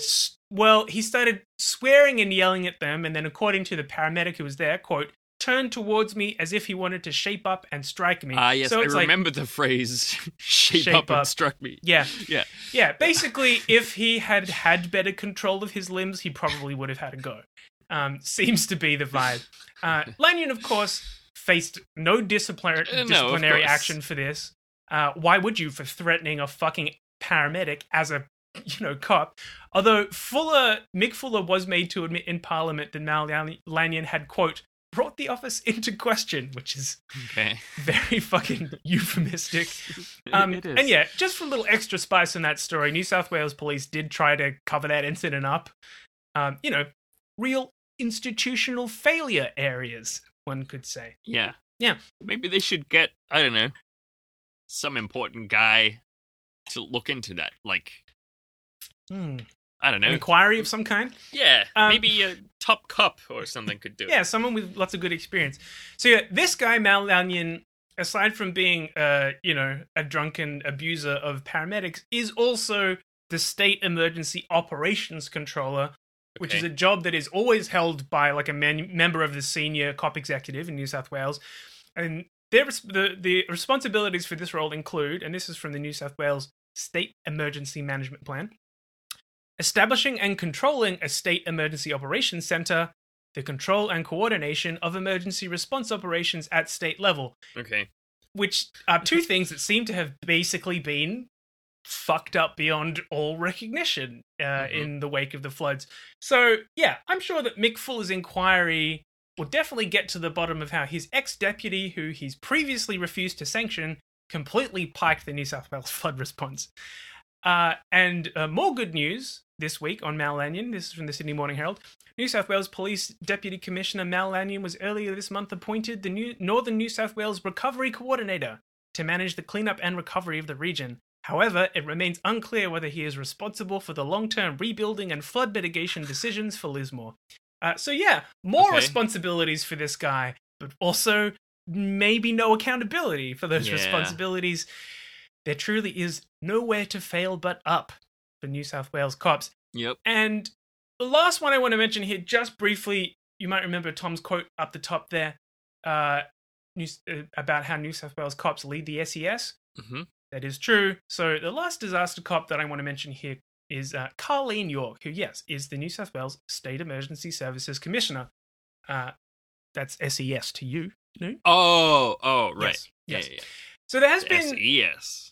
Well, he started swearing and yelling at them, and then, according to the paramedic who was there, quote, turned towards me as if he wanted to shape up and strike me. Ah, yes, so I it's like, remember the phrase [LAUGHS] shape, Shape up, up. and struck me. yeah, [LAUGHS] Yeah. yeah. Basically, if he had had better control of his limbs, he probably would have had a go. Um, seems to be the vibe. Uh, Lanyon, of course, faced no disciplinary, Uh, no, disciplinary action for this. Uh, why would you for threatening a fucking paramedic as a [LAUGHS] you know cop? Although Fuller, Mick Fuller was made to admit in Parliament that Mal Lanyon had quote brought the office into question, which is Okay. [LAUGHS] very fucking euphemistic. [LAUGHS] Um, It is. And yeah, just for a little extra spice in that story, New South Wales police did try to cover that incident up. Um, you know, real institutional failure areas, one could say. Yeah. Yeah. Maybe they should get, I don't know, some important guy to look into that. Like, Hmm. I don't An know. inquiry of some kind. Yeah, Um, maybe a top cop or something could do it. Yeah, someone with lots of good experience. So yeah, this guy Mal Lanyon, aside from being uh, you know, a drunken abuser of paramedics, is also the state emergency operations controller, which is a job that is always held by like a men- member of the senior cop executive in New South Wales. And their the the responsibilities for this role include, and this is from the New South Wales State Emergency Management Plan, establishing and controlling a state emergency operations center, the control and coordination of emergency response operations at state level, Okay. which are two things that seem to have basically been fucked up beyond all recognition uh, Mhm. in the wake of the floods. So, yeah, I'm sure that Mick Fuller's inquiry will definitely get to the bottom of how his ex deputy, who he's previously refused to sanction, completely piked the New South Wales [LAUGHS] flood response. Uh, and uh, more good news this week on Mal Lanyon. This is from the Sydney Morning Herald. New South Wales Police Deputy Commissioner Mal Lanyon was earlier this month appointed the new Northern New South Wales Recovery Coordinator to manage the cleanup and recovery of the region. However, it remains unclear whether he is responsible for the long term rebuilding and flood mitigation decisions for Lismore. Uh, so, yeah, more Okay. responsibilities for this guy, but also maybe no accountability for those Yeah. responsibilities. There truly is nowhere to fail but up for New South Wales cops. Yep. And the last one I want to mention here, just briefly, you might remember Tom's quote up the top there uh, New, uh, about how New South Wales cops lead the SES. hmm That is true. So the last disaster cop that I want to mention here is uh, Carlene York, who, yes, is the New South Wales State Emergency Services Commissioner. Uh, that's SES to you. No? Oh, oh, right. Yes, yes. yeah, yeah. So there has been SES.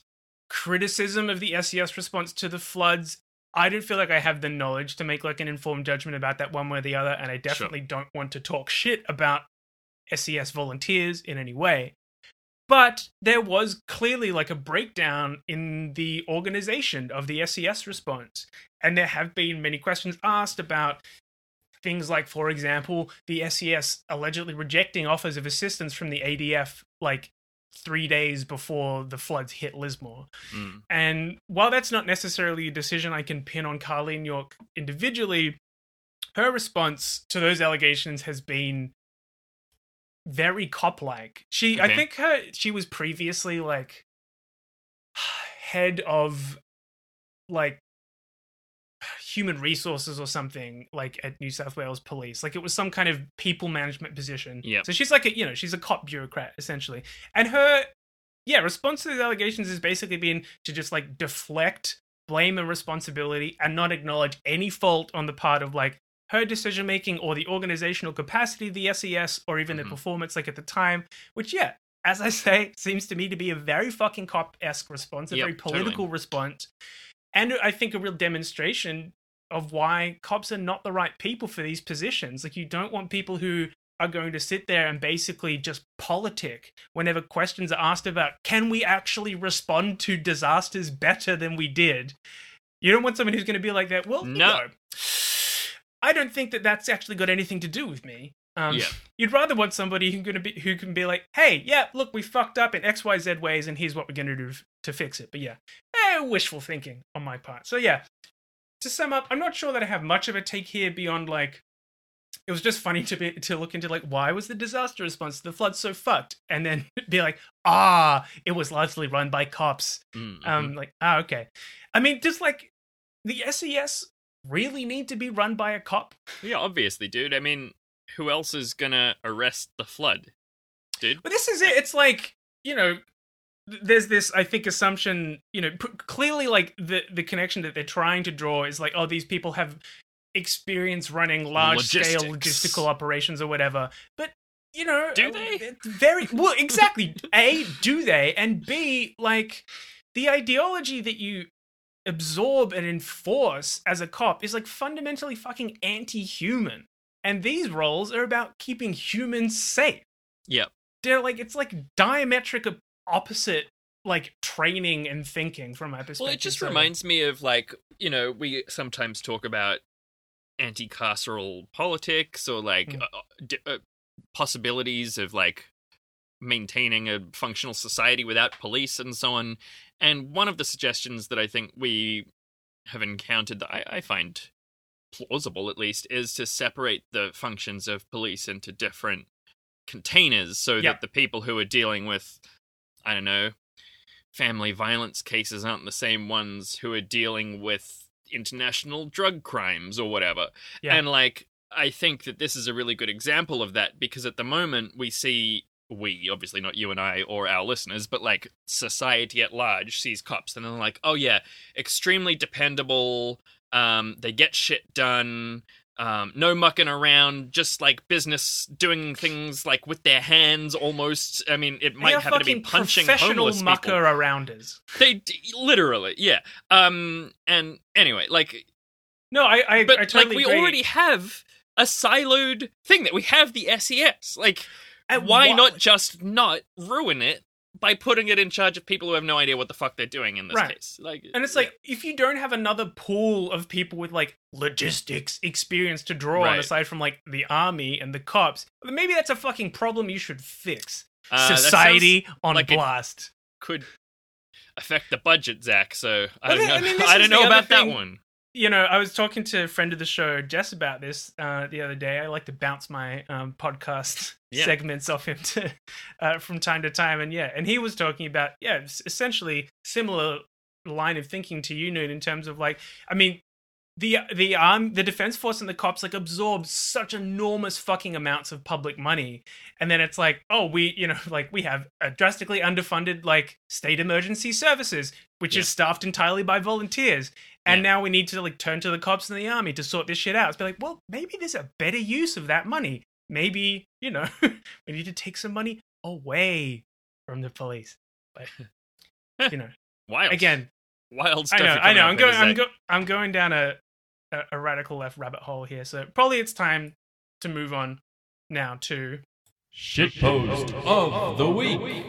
criticism of the SES response to the floods. I don't feel like I have the knowledge to make like an informed judgment about that one way or the other, and I definitely don't want to talk shit about SES volunteers in any way. But there was clearly like a breakdown in the organization of the SES response, and there have been many questions asked about things like, for example, the SES allegedly rejecting offers of assistance from the ADF like three days before the floods hit Lismore. Mm. And while that's not necessarily a decision I can pin on Carlene York individually, her response to those allegations has been very cop like. She I think her she was previously like head of like human resources or something like at New South Wales Police. Like it was some kind of people management position. Yeah. So she's like a you know, she's a cop bureaucrat essentially. And her yeah, response to these allegations has basically been to just like deflect blame and responsibility and not acknowledge any fault on the part of like her decision making or the organizational capacity of the SES or even Mhm. the performance like at the time, which yeah, as I say, seems to me to be a very fucking cop esque response, a Yep, very totally. political response, and I think a real demonstration of why cops are not the right people for these positions. Like you don't want people who are going to sit there and basically just politic whenever questions are asked about can we actually respond to disasters better than we did. You don't want someone who's going to be like that. Well, you No. know, I don't think that that's actually got anything to do with me. Um, Yeah. You'd rather want somebody who gonna be who can be like, hey, yeah, look, we fucked up in X, Y, Z ways, and here's what we're gonna do to fix it. But yeah, eh, wishful thinking on my part. So yeah, to sum up, I'm not sure that I have much of a take here beyond like. It was just funny to be to look into like why was the disaster response to the flood so fucked, and then [LAUGHS] be like, ah, it was largely run by cops. Mm, Um, like ah, okay. I mean, just like the SES really need to be run by a cop. yeah, obviously, dude. I mean, who else is gonna arrest the flood, dude? But this is it. It's like you know, there's this I think assumption. You know, p- clearly like the the connection that they're trying to draw is like, oh, these people have experience running large scale logistical operations or whatever. But you know, Do uh, they? Very well, exactly. A, do they? And B, like the ideology that you absorb and enforce as a cop is like fundamentally fucking anti-human. And these roles are about keeping humans safe Yep. they're like it's like diametric opposite like training and thinking from my perspective. Well, it just So, reminds me of like you know we sometimes talk about anti-carceral politics or like Mm. uh, d- uh, possibilities of like maintaining a functional society without police and so on. And one of the suggestions that I think we have encountered that I, I find plausible, at least, is to separate the functions of police into different containers so Yep. that the people who are dealing with, I don't know, family violence cases aren't the same ones who are dealing with international drug crimes or whatever. Yeah. And like I think that this is a really good example of that because at the moment we see we obviously not you and I or our listeners, but like society at large sees cops and they're like, oh yeah, extremely dependable. Um, they get shit done. Um, no mucking around, just like business, doing things like with their hands almost. I mean, it might happen to be punching professional homeless mucker people. arounders. They d- literally, yeah. Um, and anyway, like No, I, I, but I totally like we agree. already have a siloed thing that we have the SES. Like, And why not just not ruin it by putting it in charge of people who have no idea what the fuck they're doing in this Right. case? Like, And it's like if you don't have another pool of people with like logistics experience to draw on aside from like the army and the cops, then maybe that's a fucking problem you should fix. uh, Society on like blast. could affect the budget, Zach. So I don't then- I [LAUGHS] know. mean, I don't know about that one. You know, I was talking to a friend of the show, Jess, about this uh, the other day. I like to bounce my um, podcast [LAUGHS] Yeah. segments off him to, [LAUGHS] uh, from time to time, and yeah, and he was talking about yeah, essentially similar line of thinking to you, Noon, in terms of like, I mean, the the arm, the defense force, and the cops like absorb such enormous fucking amounts of public money, and then it's like, oh, we, you know, [LAUGHS] like we have a drastically underfunded like state emergency services, which Yeah. is staffed entirely by volunteers. And Yeah. now we need to like turn to the cops and the army to sort this shit out. It's be like, well, maybe there's a better use of that money. Maybe, you know, [LAUGHS] we need to take some money away from the police. But [LAUGHS] you know, Wild. again, wild stuff. I know, I know. I'm going, I'm go, I'm going down a, a a radical left rabbit hole here. So probably it's time to move on now to Shitpost of the week.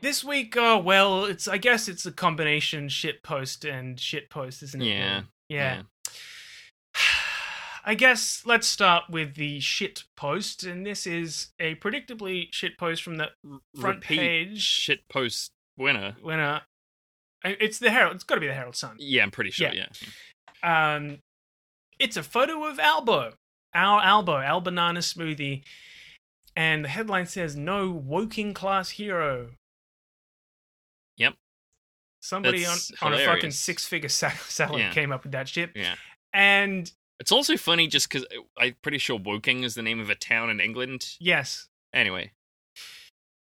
this week. Oh well, it's I guess it's a combination shit post and shit post, isn't it? Yeah. yeah. [SIGHS] I guess let's start with the shit post, and this is a predictably shit post from the front Repeat page. shit post winner. Uh, it's the Herald. It's got to be the Herald Sun. Yeah, I'm pretty sure. Yeah. Yeah. Um, it's a photo of Albo, our Albo, Al Banana Smoothie, and the headline says "No Woking class hero." Yep. Somebody That's on, on a fucking six figure salary [LAUGHS] Yeah. came up with that shit. Yeah. And It's also funny just because I'm pretty sure Woking is the name of a town in England. yes, Anyway,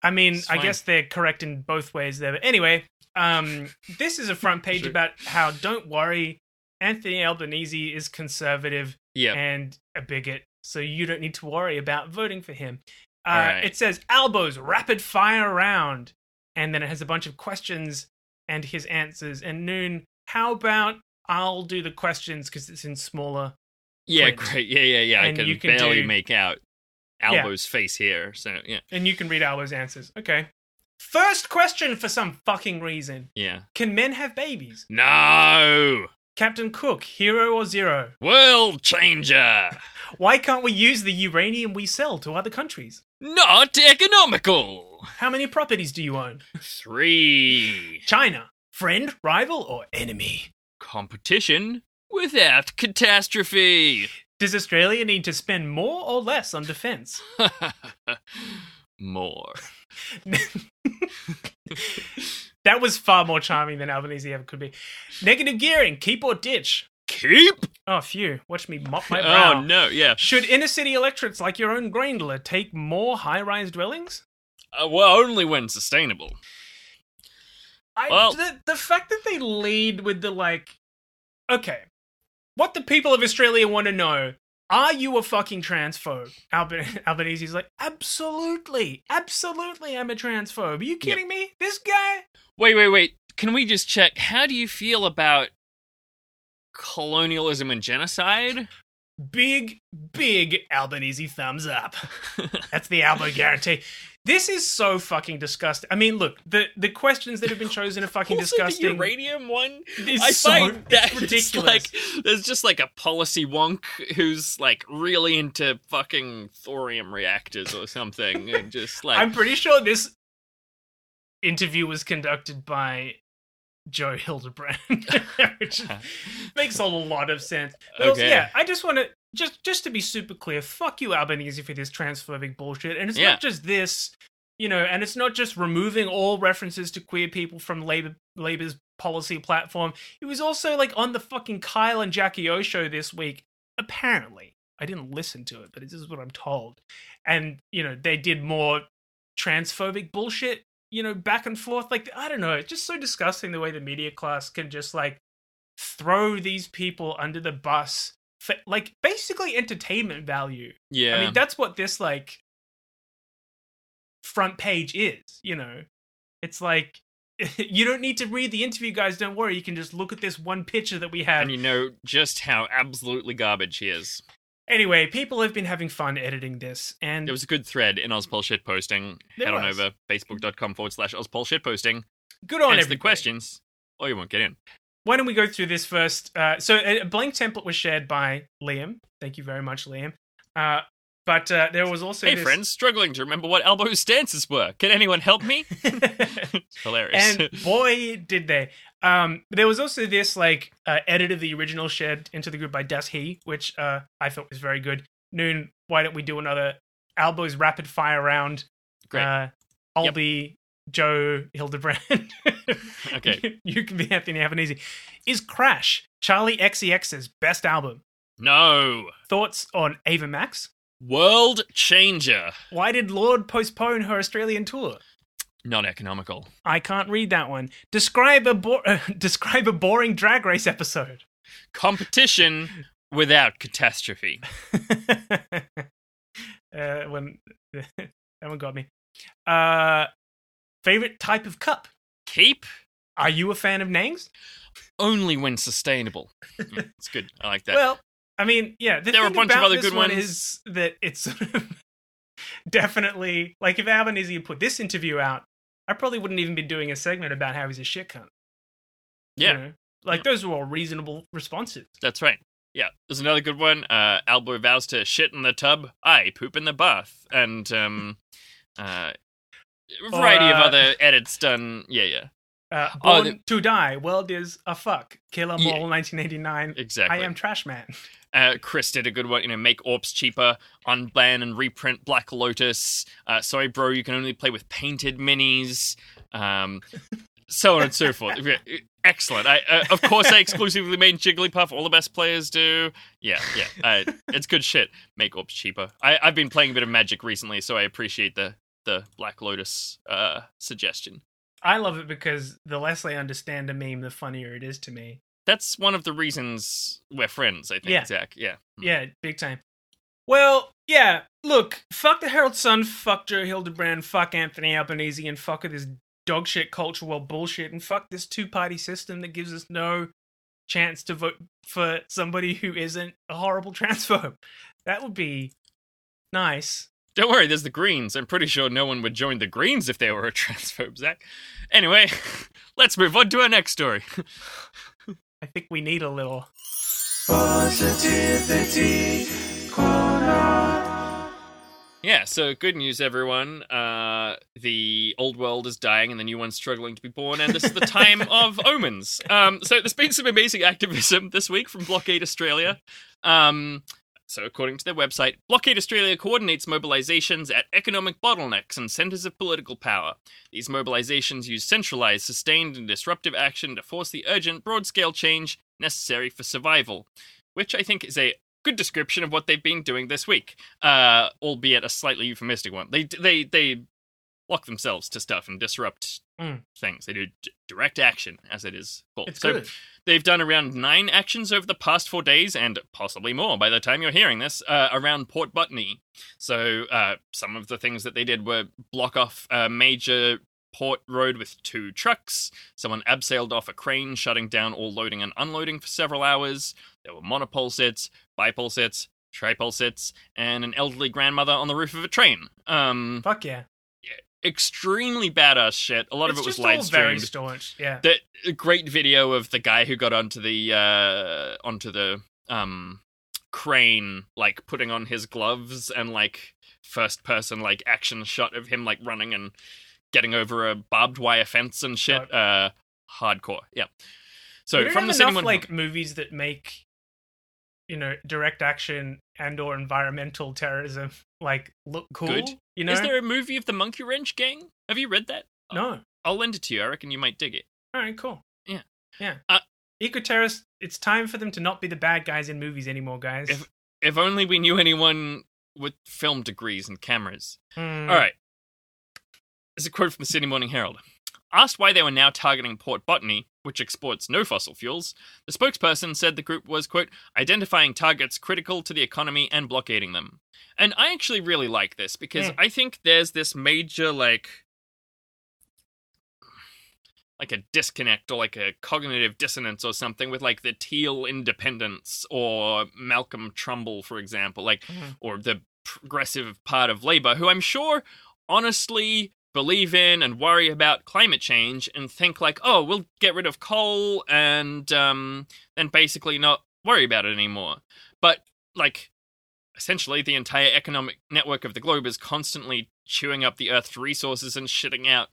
I mean, I guess they're correct in both ways there. But anyway, um, this is a front page [LAUGHS] Sure. about how don't worry, Anthony Albanese is conservative yeah. and a bigot, so you don't need to worry about voting for him. Uh, Alright. It says Albo's rapid fire round, and then it has a bunch of questions and his answers. And Noon, how about I'll do the questions because it's in smaller. yeah, print. great. Yeah, yeah, yeah. I can, you can barely do- make out Yeah. Albo's face here. So, yeah. And you can read Albo's answers. Okay. First question for some fucking reason. Yeah. Can men have babies? No! Captain Cook, hero or zero? World changer! Why can't we use the uranium we sell to other countries? Not economical! How many properties do you own? Three. China, friend, rival, or enemy? Competition without catastrophe. Does Australia need to spend more or less on defense? [LAUGHS] More. [LAUGHS] that was far more charming than Albanese ever could be. Negative gearing, keep or ditch? Keep? Oh, phew. Watch me mop my brow. Oh, no, yeah. Should inner city electorates like your own Grayndler take more high rise dwellings? Uh, well, only when sustainable. I, Well- the, the fact that they lead with the like, okay, what the people of Australia want to know: Are you a fucking transphobe? Alban- [LAUGHS] Albanese's like, absolutely, absolutely, I'm a transphobe. Are you kidding me? This guy? Wait, wait, wait. Can we just check? How do you feel about colonialism and genocide? Big, big Albanese thumbs up. [LAUGHS] That's the Albo guarantee. This is so fucking disgusting. I mean, look, the the questions that have been chosen are fucking [LAUGHS] Also, disgusting. The uranium one, It's I so- find [LAUGHS] that ridiculous. like there's just like a policy wonk who's like really into fucking thorium reactors or something, and just [LAUGHS] like I'm pretty sure this interview was conducted by Joe Hildebrand, which makes a lot of sense. But also, Okay. yeah, I just want to just just to be super clear, fuck you, Albanese, for this transphobic bullshit. And it's Yeah. not just this, you know, and it's not just removing all references to queer people from Labor Labor's policy platform. It was also like on the fucking Kyle and Jackie O show this week. Apparently, I didn't listen to it, but this is what I'm told. And you know, they did more transphobic bullshit, you know, back and forth. Like, I don't know, it's just so disgusting the way the media class can just like throw these people under the bus like basically entertainment value. yeah. I mean, that's what this like front page is, you know. It's like [LAUGHS] you don't need to read the interview, guys. Don't worry. You can just look at this one picture that we have. and you know just how absolutely garbage he is. Anyway, people have been having fun editing this, and There was a good thread in Ozpol shitposting. Head on was. over facebook.com forward slash Ozpol shitposting. good on Answer everybody. the questions, or you won't get in. Why don't we go through this first? Uh, so a blank template was shared by Liam. Thank you very much, Liam. Uh, but uh, there was also hey, this... friends, struggling to remember what elbow stances were. Can anyone help me? [LAUGHS] Hilarious. and [LAUGHS] boy, did they! Um, there was also this like uh, edit of the original shared into the group by Das He, which uh, I thought was very good. Noon, why don't we do another Albo's rapid fire round? Great. Uh, I'll Yep. Joe Hildebrand. [LAUGHS] Okay. [LAUGHS] you can be happy Anthony Albanese. Is Crash Charlie XCX's best album? no. Thoughts on Ava Max? World changer. Why did Lorde postpone her Australian tour? Not economical. I can't read that one. Describe a bo- uh, [LAUGHS] describe a boring drag race episode. Competition without catastrophe. [LAUGHS] uh, when that one got me. Uh, favorite type of cup? Keep Are you a fan of Nangs? only when sustainable. Yeah, [LAUGHS] it's good. I like that. Well, I mean, yeah. The There are a bunch of other good one ones. is that it's sort of [LAUGHS] definitely like if Albanese had put this interview out, I probably wouldn't even be doing a segment about how he's a shit cunt. you yeah, know? like those were all reasonable responses. that's right. Yeah, there's another good one. Uh, Albo vows to shit in the tub. I poop in the bath, and um, [LAUGHS] uh, a variety Or, of uh, other edits done. Yeah, yeah, Uh, Oh, Born to Die, World is a fuck. Kill 'em Yeah. all, 1989. exactly. I am Trash Man. [LAUGHS] Uh, Chris did a good one. You know, make AURPS cheaper, unban and reprint Black Lotus. Uh, sorry, bro, you can only play with painted minis. Um, [LAUGHS] so on and so forth. Excellent. I, uh, of course, I exclusively made Jigglypuff. All the best players do. Yeah, yeah. It's good shit. Make AURPS cheaper. I, I've been playing a bit of Magic recently, so I appreciate the the Black Lotus uh, suggestion. I love it because the less I understand a meme, the funnier it is to me. That's one of the reasons we're friends. I think, Yeah. Zach. Yeah. Hmm. Yeah, big time. Well, yeah, look, fuck the Herald Sun, fuck Joe Hildebrand, fuck Anthony Albanese, and fuck this dogshit culture war bullshit, and fuck this two party system that gives us no chance to vote for somebody who isn't a horrible [LAUGHS] transphobe. That would be nice. Don't worry, there's the Greens. I'm pretty sure no one would join the Greens if they were a transphobe, Zach. Anyway, [LAUGHS] let's move on to our next story. [LAUGHS] I think we need a little. Yeah, so good news, everyone. Uh, the old world is dying and the new one's struggling to be born, and this is the time [LAUGHS] of omens. Um, so there's been some amazing activism this week from Blockade Australia. Um, so, according to their website, Blockade Australia coordinates mobilizations at economic bottlenecks and centers of political power. These mobilizations use centralized, sustained, and disruptive action to force the urgent, broad scale change necessary for survival, which I think is a good description of what they've been doing this week, uh, albeit a slightly euphemistic one. They they they lock themselves to stuff and disrupt Mm. things. They do d- direct action, as it is called. It's so good. they've done around nine actions over the past four days, and possibly more by the time you're hearing this, uh, around Port Botany. So uh, some of the things that they did were block off a major port road with two trucks. Someone abseiled off a crane, shutting down all loading and unloading for several hours. There were monopole sets, bipole sets, tripole sets, and an elderly grandmother on the roof of a train. Um, Fuck yeah. Extremely badass shit. A lot it's of it was live very streamed. staunch. Yeah. The great video of the guy who got onto the uh onto the um crane, like putting on his gloves and like first person like action shot of him like running and getting over a barbed wire fence and shit. Uh hardcore. Yeah. So from the enough, one like movies that make you know direct action and or environmental terrorism like look cool. Good. You know, Is there a movie of the Monkey Wrench gang? Have you read that? no? I'll lend it to you. I reckon you might dig it. All right, cool. Yeah. yeah. Uh, Eco terrorists. It's time for them to not be the bad guys in movies anymore, guys. If if only we knew anyone with film degrees and cameras. Hmm. All right. Is a quote from the Sydney Morning Herald. Asked why they were now targeting Port Botany, which exports no fossil fuels, the spokesperson said the group was, quote, identifying targets critical to the economy and blockading them. And I actually really like this because Hmm. I think there's this major, like, like a disconnect or like a cognitive dissonance or something with like the teal independence or Malcolm Turnbull, for example, like Mhm. or the progressive part of Labour, who I'm sure honestly believe in and worry about climate change and think like, oh, we'll get rid of coal and um, then basically not worry about it anymore. But like essentially the entire economic network of the globe is constantly chewing up the earth's resources and shitting out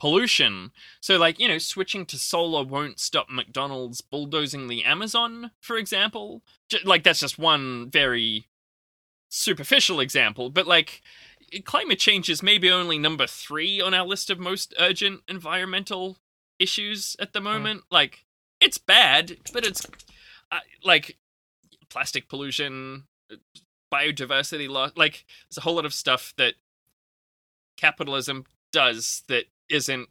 pollution. So, like, you know, switching to solar won't stop McDonald's bulldozing the Amazon, for example. J- like, that's just one very superficial example, but like, climate change is maybe only number three on our list of most urgent environmental issues at the moment. Like, it's bad, but it's uh, like plastic pollution, biodiversity loss. Like, there's a whole lot of stuff that capitalism does that isn't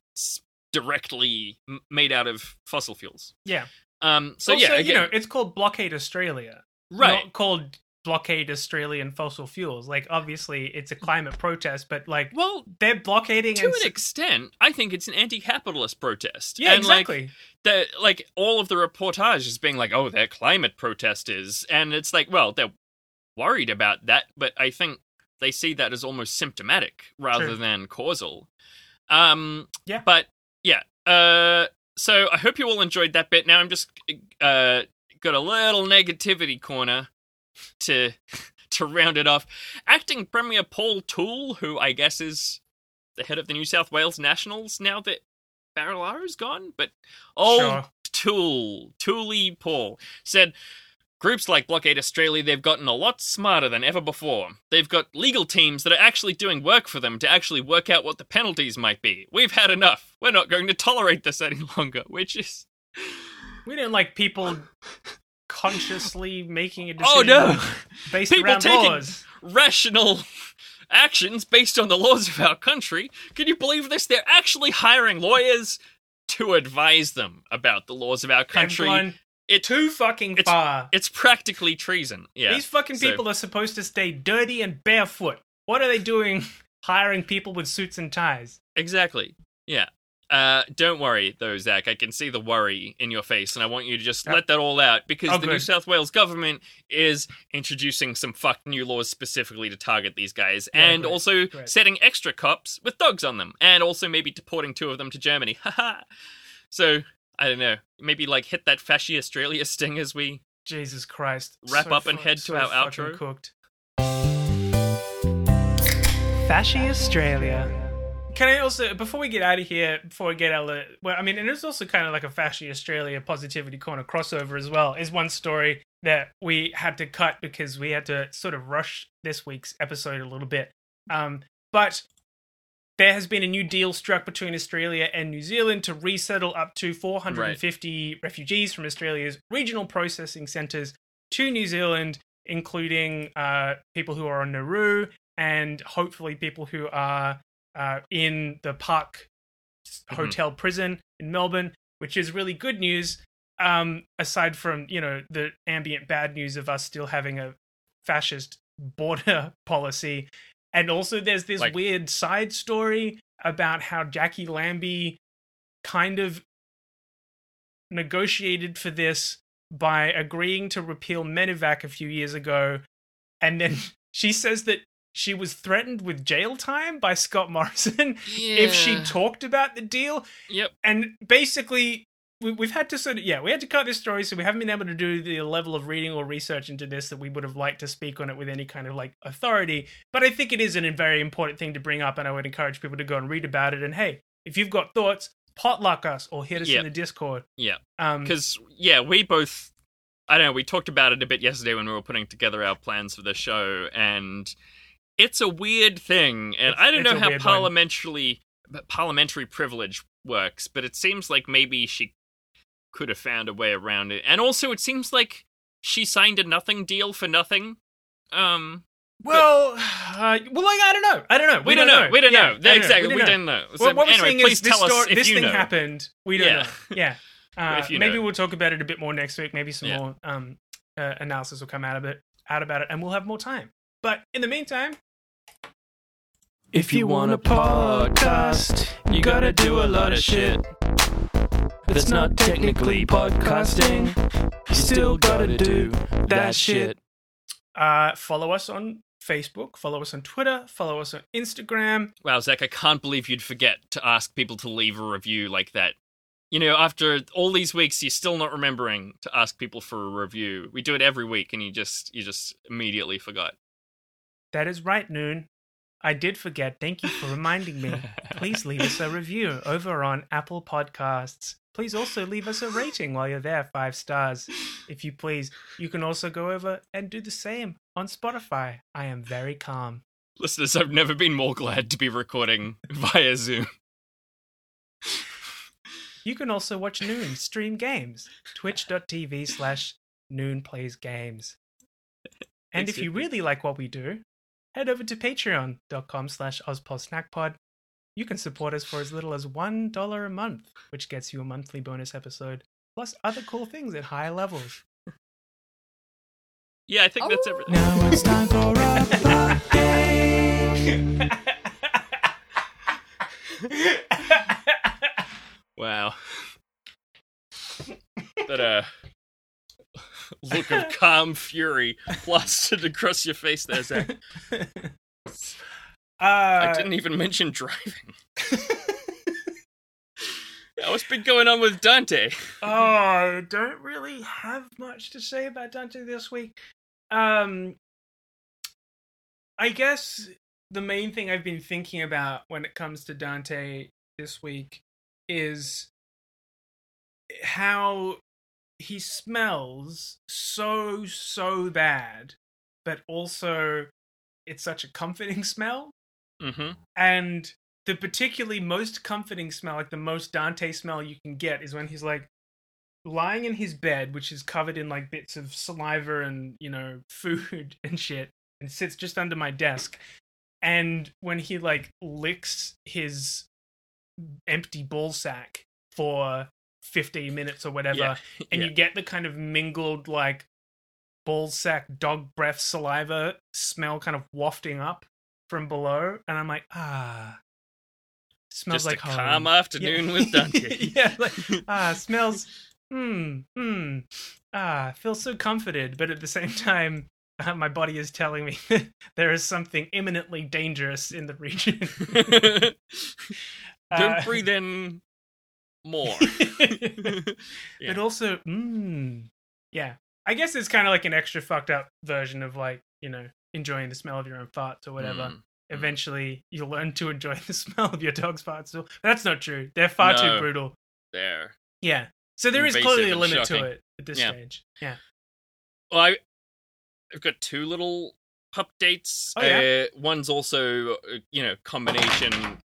directly made out of fossil fuels. yeah. Um. So also, yeah, you know, it's called Blockade Australia, right. Not called Blockade Australian fossil fuels. Like, obviously, it's a climate protest, but like Well, they're blockading to an s- extent, I think it's an anti-capitalist protest. yeah, and, exactly. Like, the like all of the reportage is being like, oh, they're climate protesters, and it's like, well, they're worried about that, but I think they see that as almost symptomatic rather True. than causal. Um, Yeah. but yeah. Uh, so I hope you all enjoyed that bit. Now I'm just uh got a little negativity corner [LAUGHS] to to round it off. Acting Premier Paul Toole, who I guess is the head of the New South Wales Nationals now that Barilaro's gone, but old Sure. Toole, Tooley Paul, said groups like Blockade Australia, they've gotten a lot smarter than ever before. They've got legal teams that are actually doing work for them to actually work out what the penalties might be. We've had enough. We're not going to tolerate this any [LAUGHS] longer, which is. We don't like people consciously making a decision [LAUGHS] Oh no! based People around taking laws. rational [LAUGHS] actions based on the laws of our country. Can you believe this? They're actually hiring lawyers to advise them about the laws of our country. It- too fucking it's- far. It's practically treason. Yeah. These fucking so- people are supposed to stay dirty and barefoot. What are they doing [LAUGHS] hiring people with suits and ties? Exactly. Yeah. Uh, don't worry, though, Zach. I can see the worry in your face, and I want you to just let that all out because Oh, the New. South Wales government is introducing some fucked new laws specifically to target these guys, Yeah, and great, also great. setting extra cops with dogs on them, and also maybe deporting two of them to Germany. [LAUGHS] Haha. so I don't know. Maybe like hit that fashy Australia sting as we. Jesus Christ. Wrap So up and head to so our outro. Cooked. Fashy Australia. Can I also, before we get out of here, before we get out of, well, I mean, and it's also kind of like a Fashy Australia Positivity Corner crossover as well, is one story that we had to cut because we had to sort of rush this week's episode a little bit. Um, but there has been a new deal struck between Australia and New Zealand to resettle up to 450 refugees from Australia's regional processing centres to New Zealand, including uh, people who are on Nauru and hopefully people who are uh, in the Park Mhm. Hotel prison in Melbourne, which is really good news. Um, aside from you know the ambient bad news of us still having a fascist border [LAUGHS] policy, and also there's this Like- weird side story about how Jacqui Lambie kind of negotiated for this by agreeing to repeal Medevac a few years ago, and then [LAUGHS] she says that she was threatened with jail time by Scott Morrison [LAUGHS] if she talked about the deal. Yep. And basically, we, we've had to sort of, yeah, we had to cut this story, so we haven't been able to do the level of reading or research into this that we would have liked to speak on it with any kind of like authority. But I think it is an, a very important thing to bring up, and I would encourage people to go and read about it. And hey, if you've got thoughts, potluck us or hit us Yep. in the Discord. Yeah. Um, Because yeah, we both I don't know, we talked about it a bit yesterday when we were putting together our plans for the show and it's a weird thing and It's- I don't know how weird one. parliamentary parliamentary privilege works, but it seems like maybe she could have found a way around it. And also it seems like she signed a nothing deal for nothing. Um well, uh, well, like, I don't know. I don't know. We don't know. We don't Yeah, know. I don't know. Exactly, we don't know. Well, So what we're anyway, saying please is this, tell us story- this thing know. happened. We don't Yeah. know. Yeah. [LAUGHS] Uh, maybe know. we'll talk about it a bit more next week. Maybe some more um, uh, analysis will come out of it, out about it, and we'll have more time. But in the meantime, If you want a podcast, you gotta do a lot of shit. That's not technically podcasting. You still gotta do that shit. uh, follow us on Facebook, follow us on Twitter, follow us on Instagram. Wow, Zach, I can't believe you'd forget to ask people to leave a review like that. You know, after all these weeks, you're still not remembering to ask people for a review. We do it every week, and you just you just immediately forgot. That is right, Noon. I did forget. Thank you for reminding me. Please leave us a review over on Apple Podcasts. Please also leave us a rating while you're there, five stars, if you please. You can also go over and do the same on Spotify. I am very calm. Listeners, I've never been more glad to be recording via Zoom. You can also watch Noon stream games. Twitch.tv slash Noon Plays Games. And if you really like what we do, head over to patreon.com slash ozpolsnackpod. You can support us for as little as $1 a month, which gets you a monthly bonus episode, plus other cool things at higher levels. Yeah, I think that's everything. Now it's time for a game. [LAUGHS] Wow. that uh look of [LAUGHS] calm fury plastered [LAUGHS] across your face there, Zach. [LAUGHS] I uh, didn't even mention driving. Yeah, What's been going on with Dante? Oh, I don't really have much to say about Dante this week. Um, I guess the main thing I've been thinking about when it comes to Dante this week is how he smells so so bad, but also it's such a comforting [LAUGHS] smell Mm-hmm. and the particularly most comforting smell, like the most Dante smell you can get, is when he's like lying in his bed, which is covered in like bits of saliva and you know [LAUGHS] food and shit, and sits just under my desk. And when he like licks his empty ball sack for 15 minutes or whatever, Yeah. [LAUGHS] and yeah. you get the kind of mingled like ball sack dog breath saliva smell kind of wafting up from below and i'm like ah smells Just like a home. calm afternoon with Dante. [LAUGHS] yeah like [LAUGHS] ah smells hmm hmm ah feel so comforted but at the same time uh, my body is telling me that there is something imminently dangerous in the region Don't Uh, breathe in more. [LAUGHS] [LAUGHS] but also, mm, yeah. I guess it's kind of like an extra fucked up version of like you know enjoying the smell of your own farts or whatever. Mm. Eventually, you'll learn to enjoy the [LAUGHS] smell of your dog's farts. So that's not true. They're far too No. brutal. There. Yeah. So there is clearly a limit shocking. to it at this Yeah. stage. Yeah. Well, I, I've got two little updates. Oh, yeah? uh, one's also, uh, you know, combination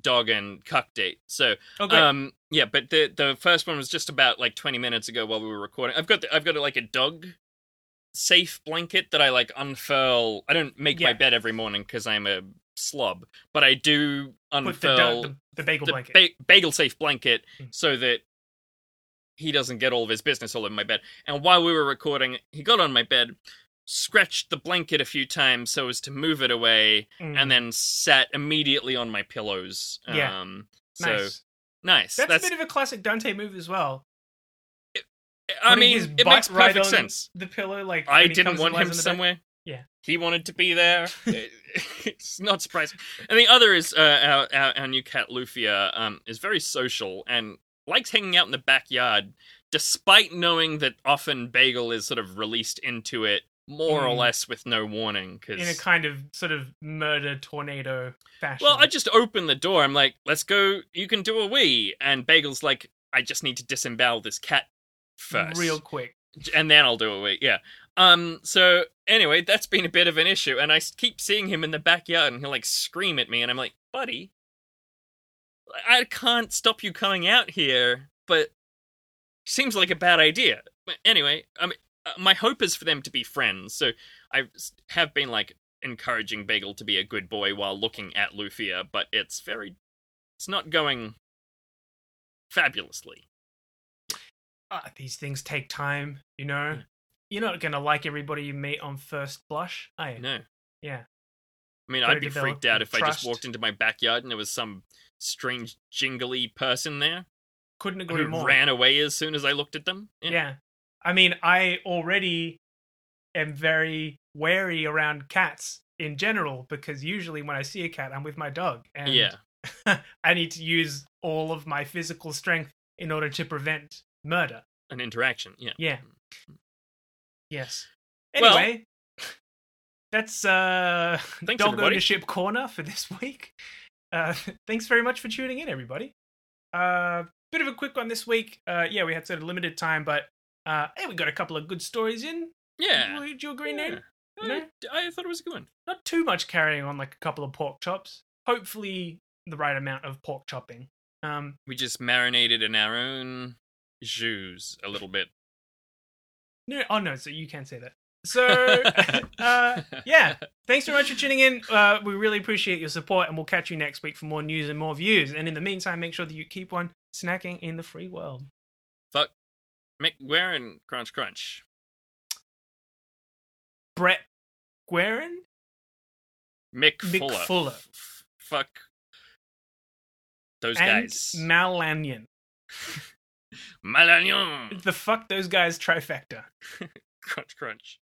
dog and cuck date. So, Okay. um, yeah, but the the first one was just about like 20 minutes ago while we were recording. I've got the, I've got like a dog safe blanket that I like unfurl. I don't make my bed every morning because I'm a slob, but I do Put the, unfurl the, the bagel blanket. ba- bagel safe blanket Mm. so that he doesn't get all of his business all over my bed. And while we were recording, he got on my bed, scratched the blanket a few times so as to move it away, Mm. and then sat immediately on my pillows. Yeah. Um, so nice. nice. That's, That's, a bit of a classic Dante move as well. I mean, it makes right perfect sense. The pillow, like I didn't want him the bed. somewhere. Yeah. He wanted to be there. [LAUGHS] [LAUGHS] it's not surprising. And the other is uh, our, our our new cat Lufia um, is very social and likes hanging out in the backyard, despite knowing that often Bagel is sort of released into it more or Mm. less with no warning. Because In a kind of sort of murder tornado fashion. well, I just open the door. I'm like, let's go. You can do a wee. And Bagel's like, I just need to disembowel this cat first. real quick. and then I'll do a wee. Yeah. Um. So anyway, that's been a bit of an issue, and i keep seeing him in the backyard, and he'll like scream at me, and I'm like, buddy, I can't stop you coming out here, but seems like a bad idea. But Anyway, I mean, uh, my hope is for them to be friends, so I have been like encouraging Bagel to be a good boy while looking at Lufia, but it's very, it's not going fabulously. Ah, these things take time, you know. Yeah. You're not gonna like everybody you meet on first blush, are you? No. Yeah. I mean, Gotta I'd be freaked out if I just walked into my backyard and there was some strange jingly person there Couldn't agree who more. ran away as soon as I looked at them. Yeah. I mean, I already am very wary around cats in general because usually when I see a cat, I'm with my dog. And Yeah. [LAUGHS] I need to use all of my physical strength in order to prevent murder. An interaction. Yeah. Yeah. Yes. Well- Anyway, that's uh [LAUGHS] Thanks, dog everybody. ownership corner for this week. Uh, [LAUGHS] thanks very much for tuning in, everybody. Uh, bit of a quick one this week. Uh, yeah, we had sort of limited time, but uh, hey, we got a couple of good stories in. Yeah. Would you agree, Nate? Yeah. No? I, I thought it was a good one. Not too much carrying on, like a couple of pork chops. Hopefully, the right amount of pork chopping. Um, We just marinated in our own jus a little bit. no, oh no, so you can't say that. So, [LAUGHS] uh, yeah, [LAUGHS] thanks very much for tuning in. Uh, we really appreciate your support, and we'll catch you next week for more news and more views. And in the meantime, make sure that you keep on snacking in the free world. McGuerin Crunch Crunch. Brett Guerin? Mick, Mick Fuller. Fuller. F- fuck. Those and guys. Malanian. [LAUGHS] Malagnon. The fuck those guys trifecta. [LAUGHS] Crunch Crunch.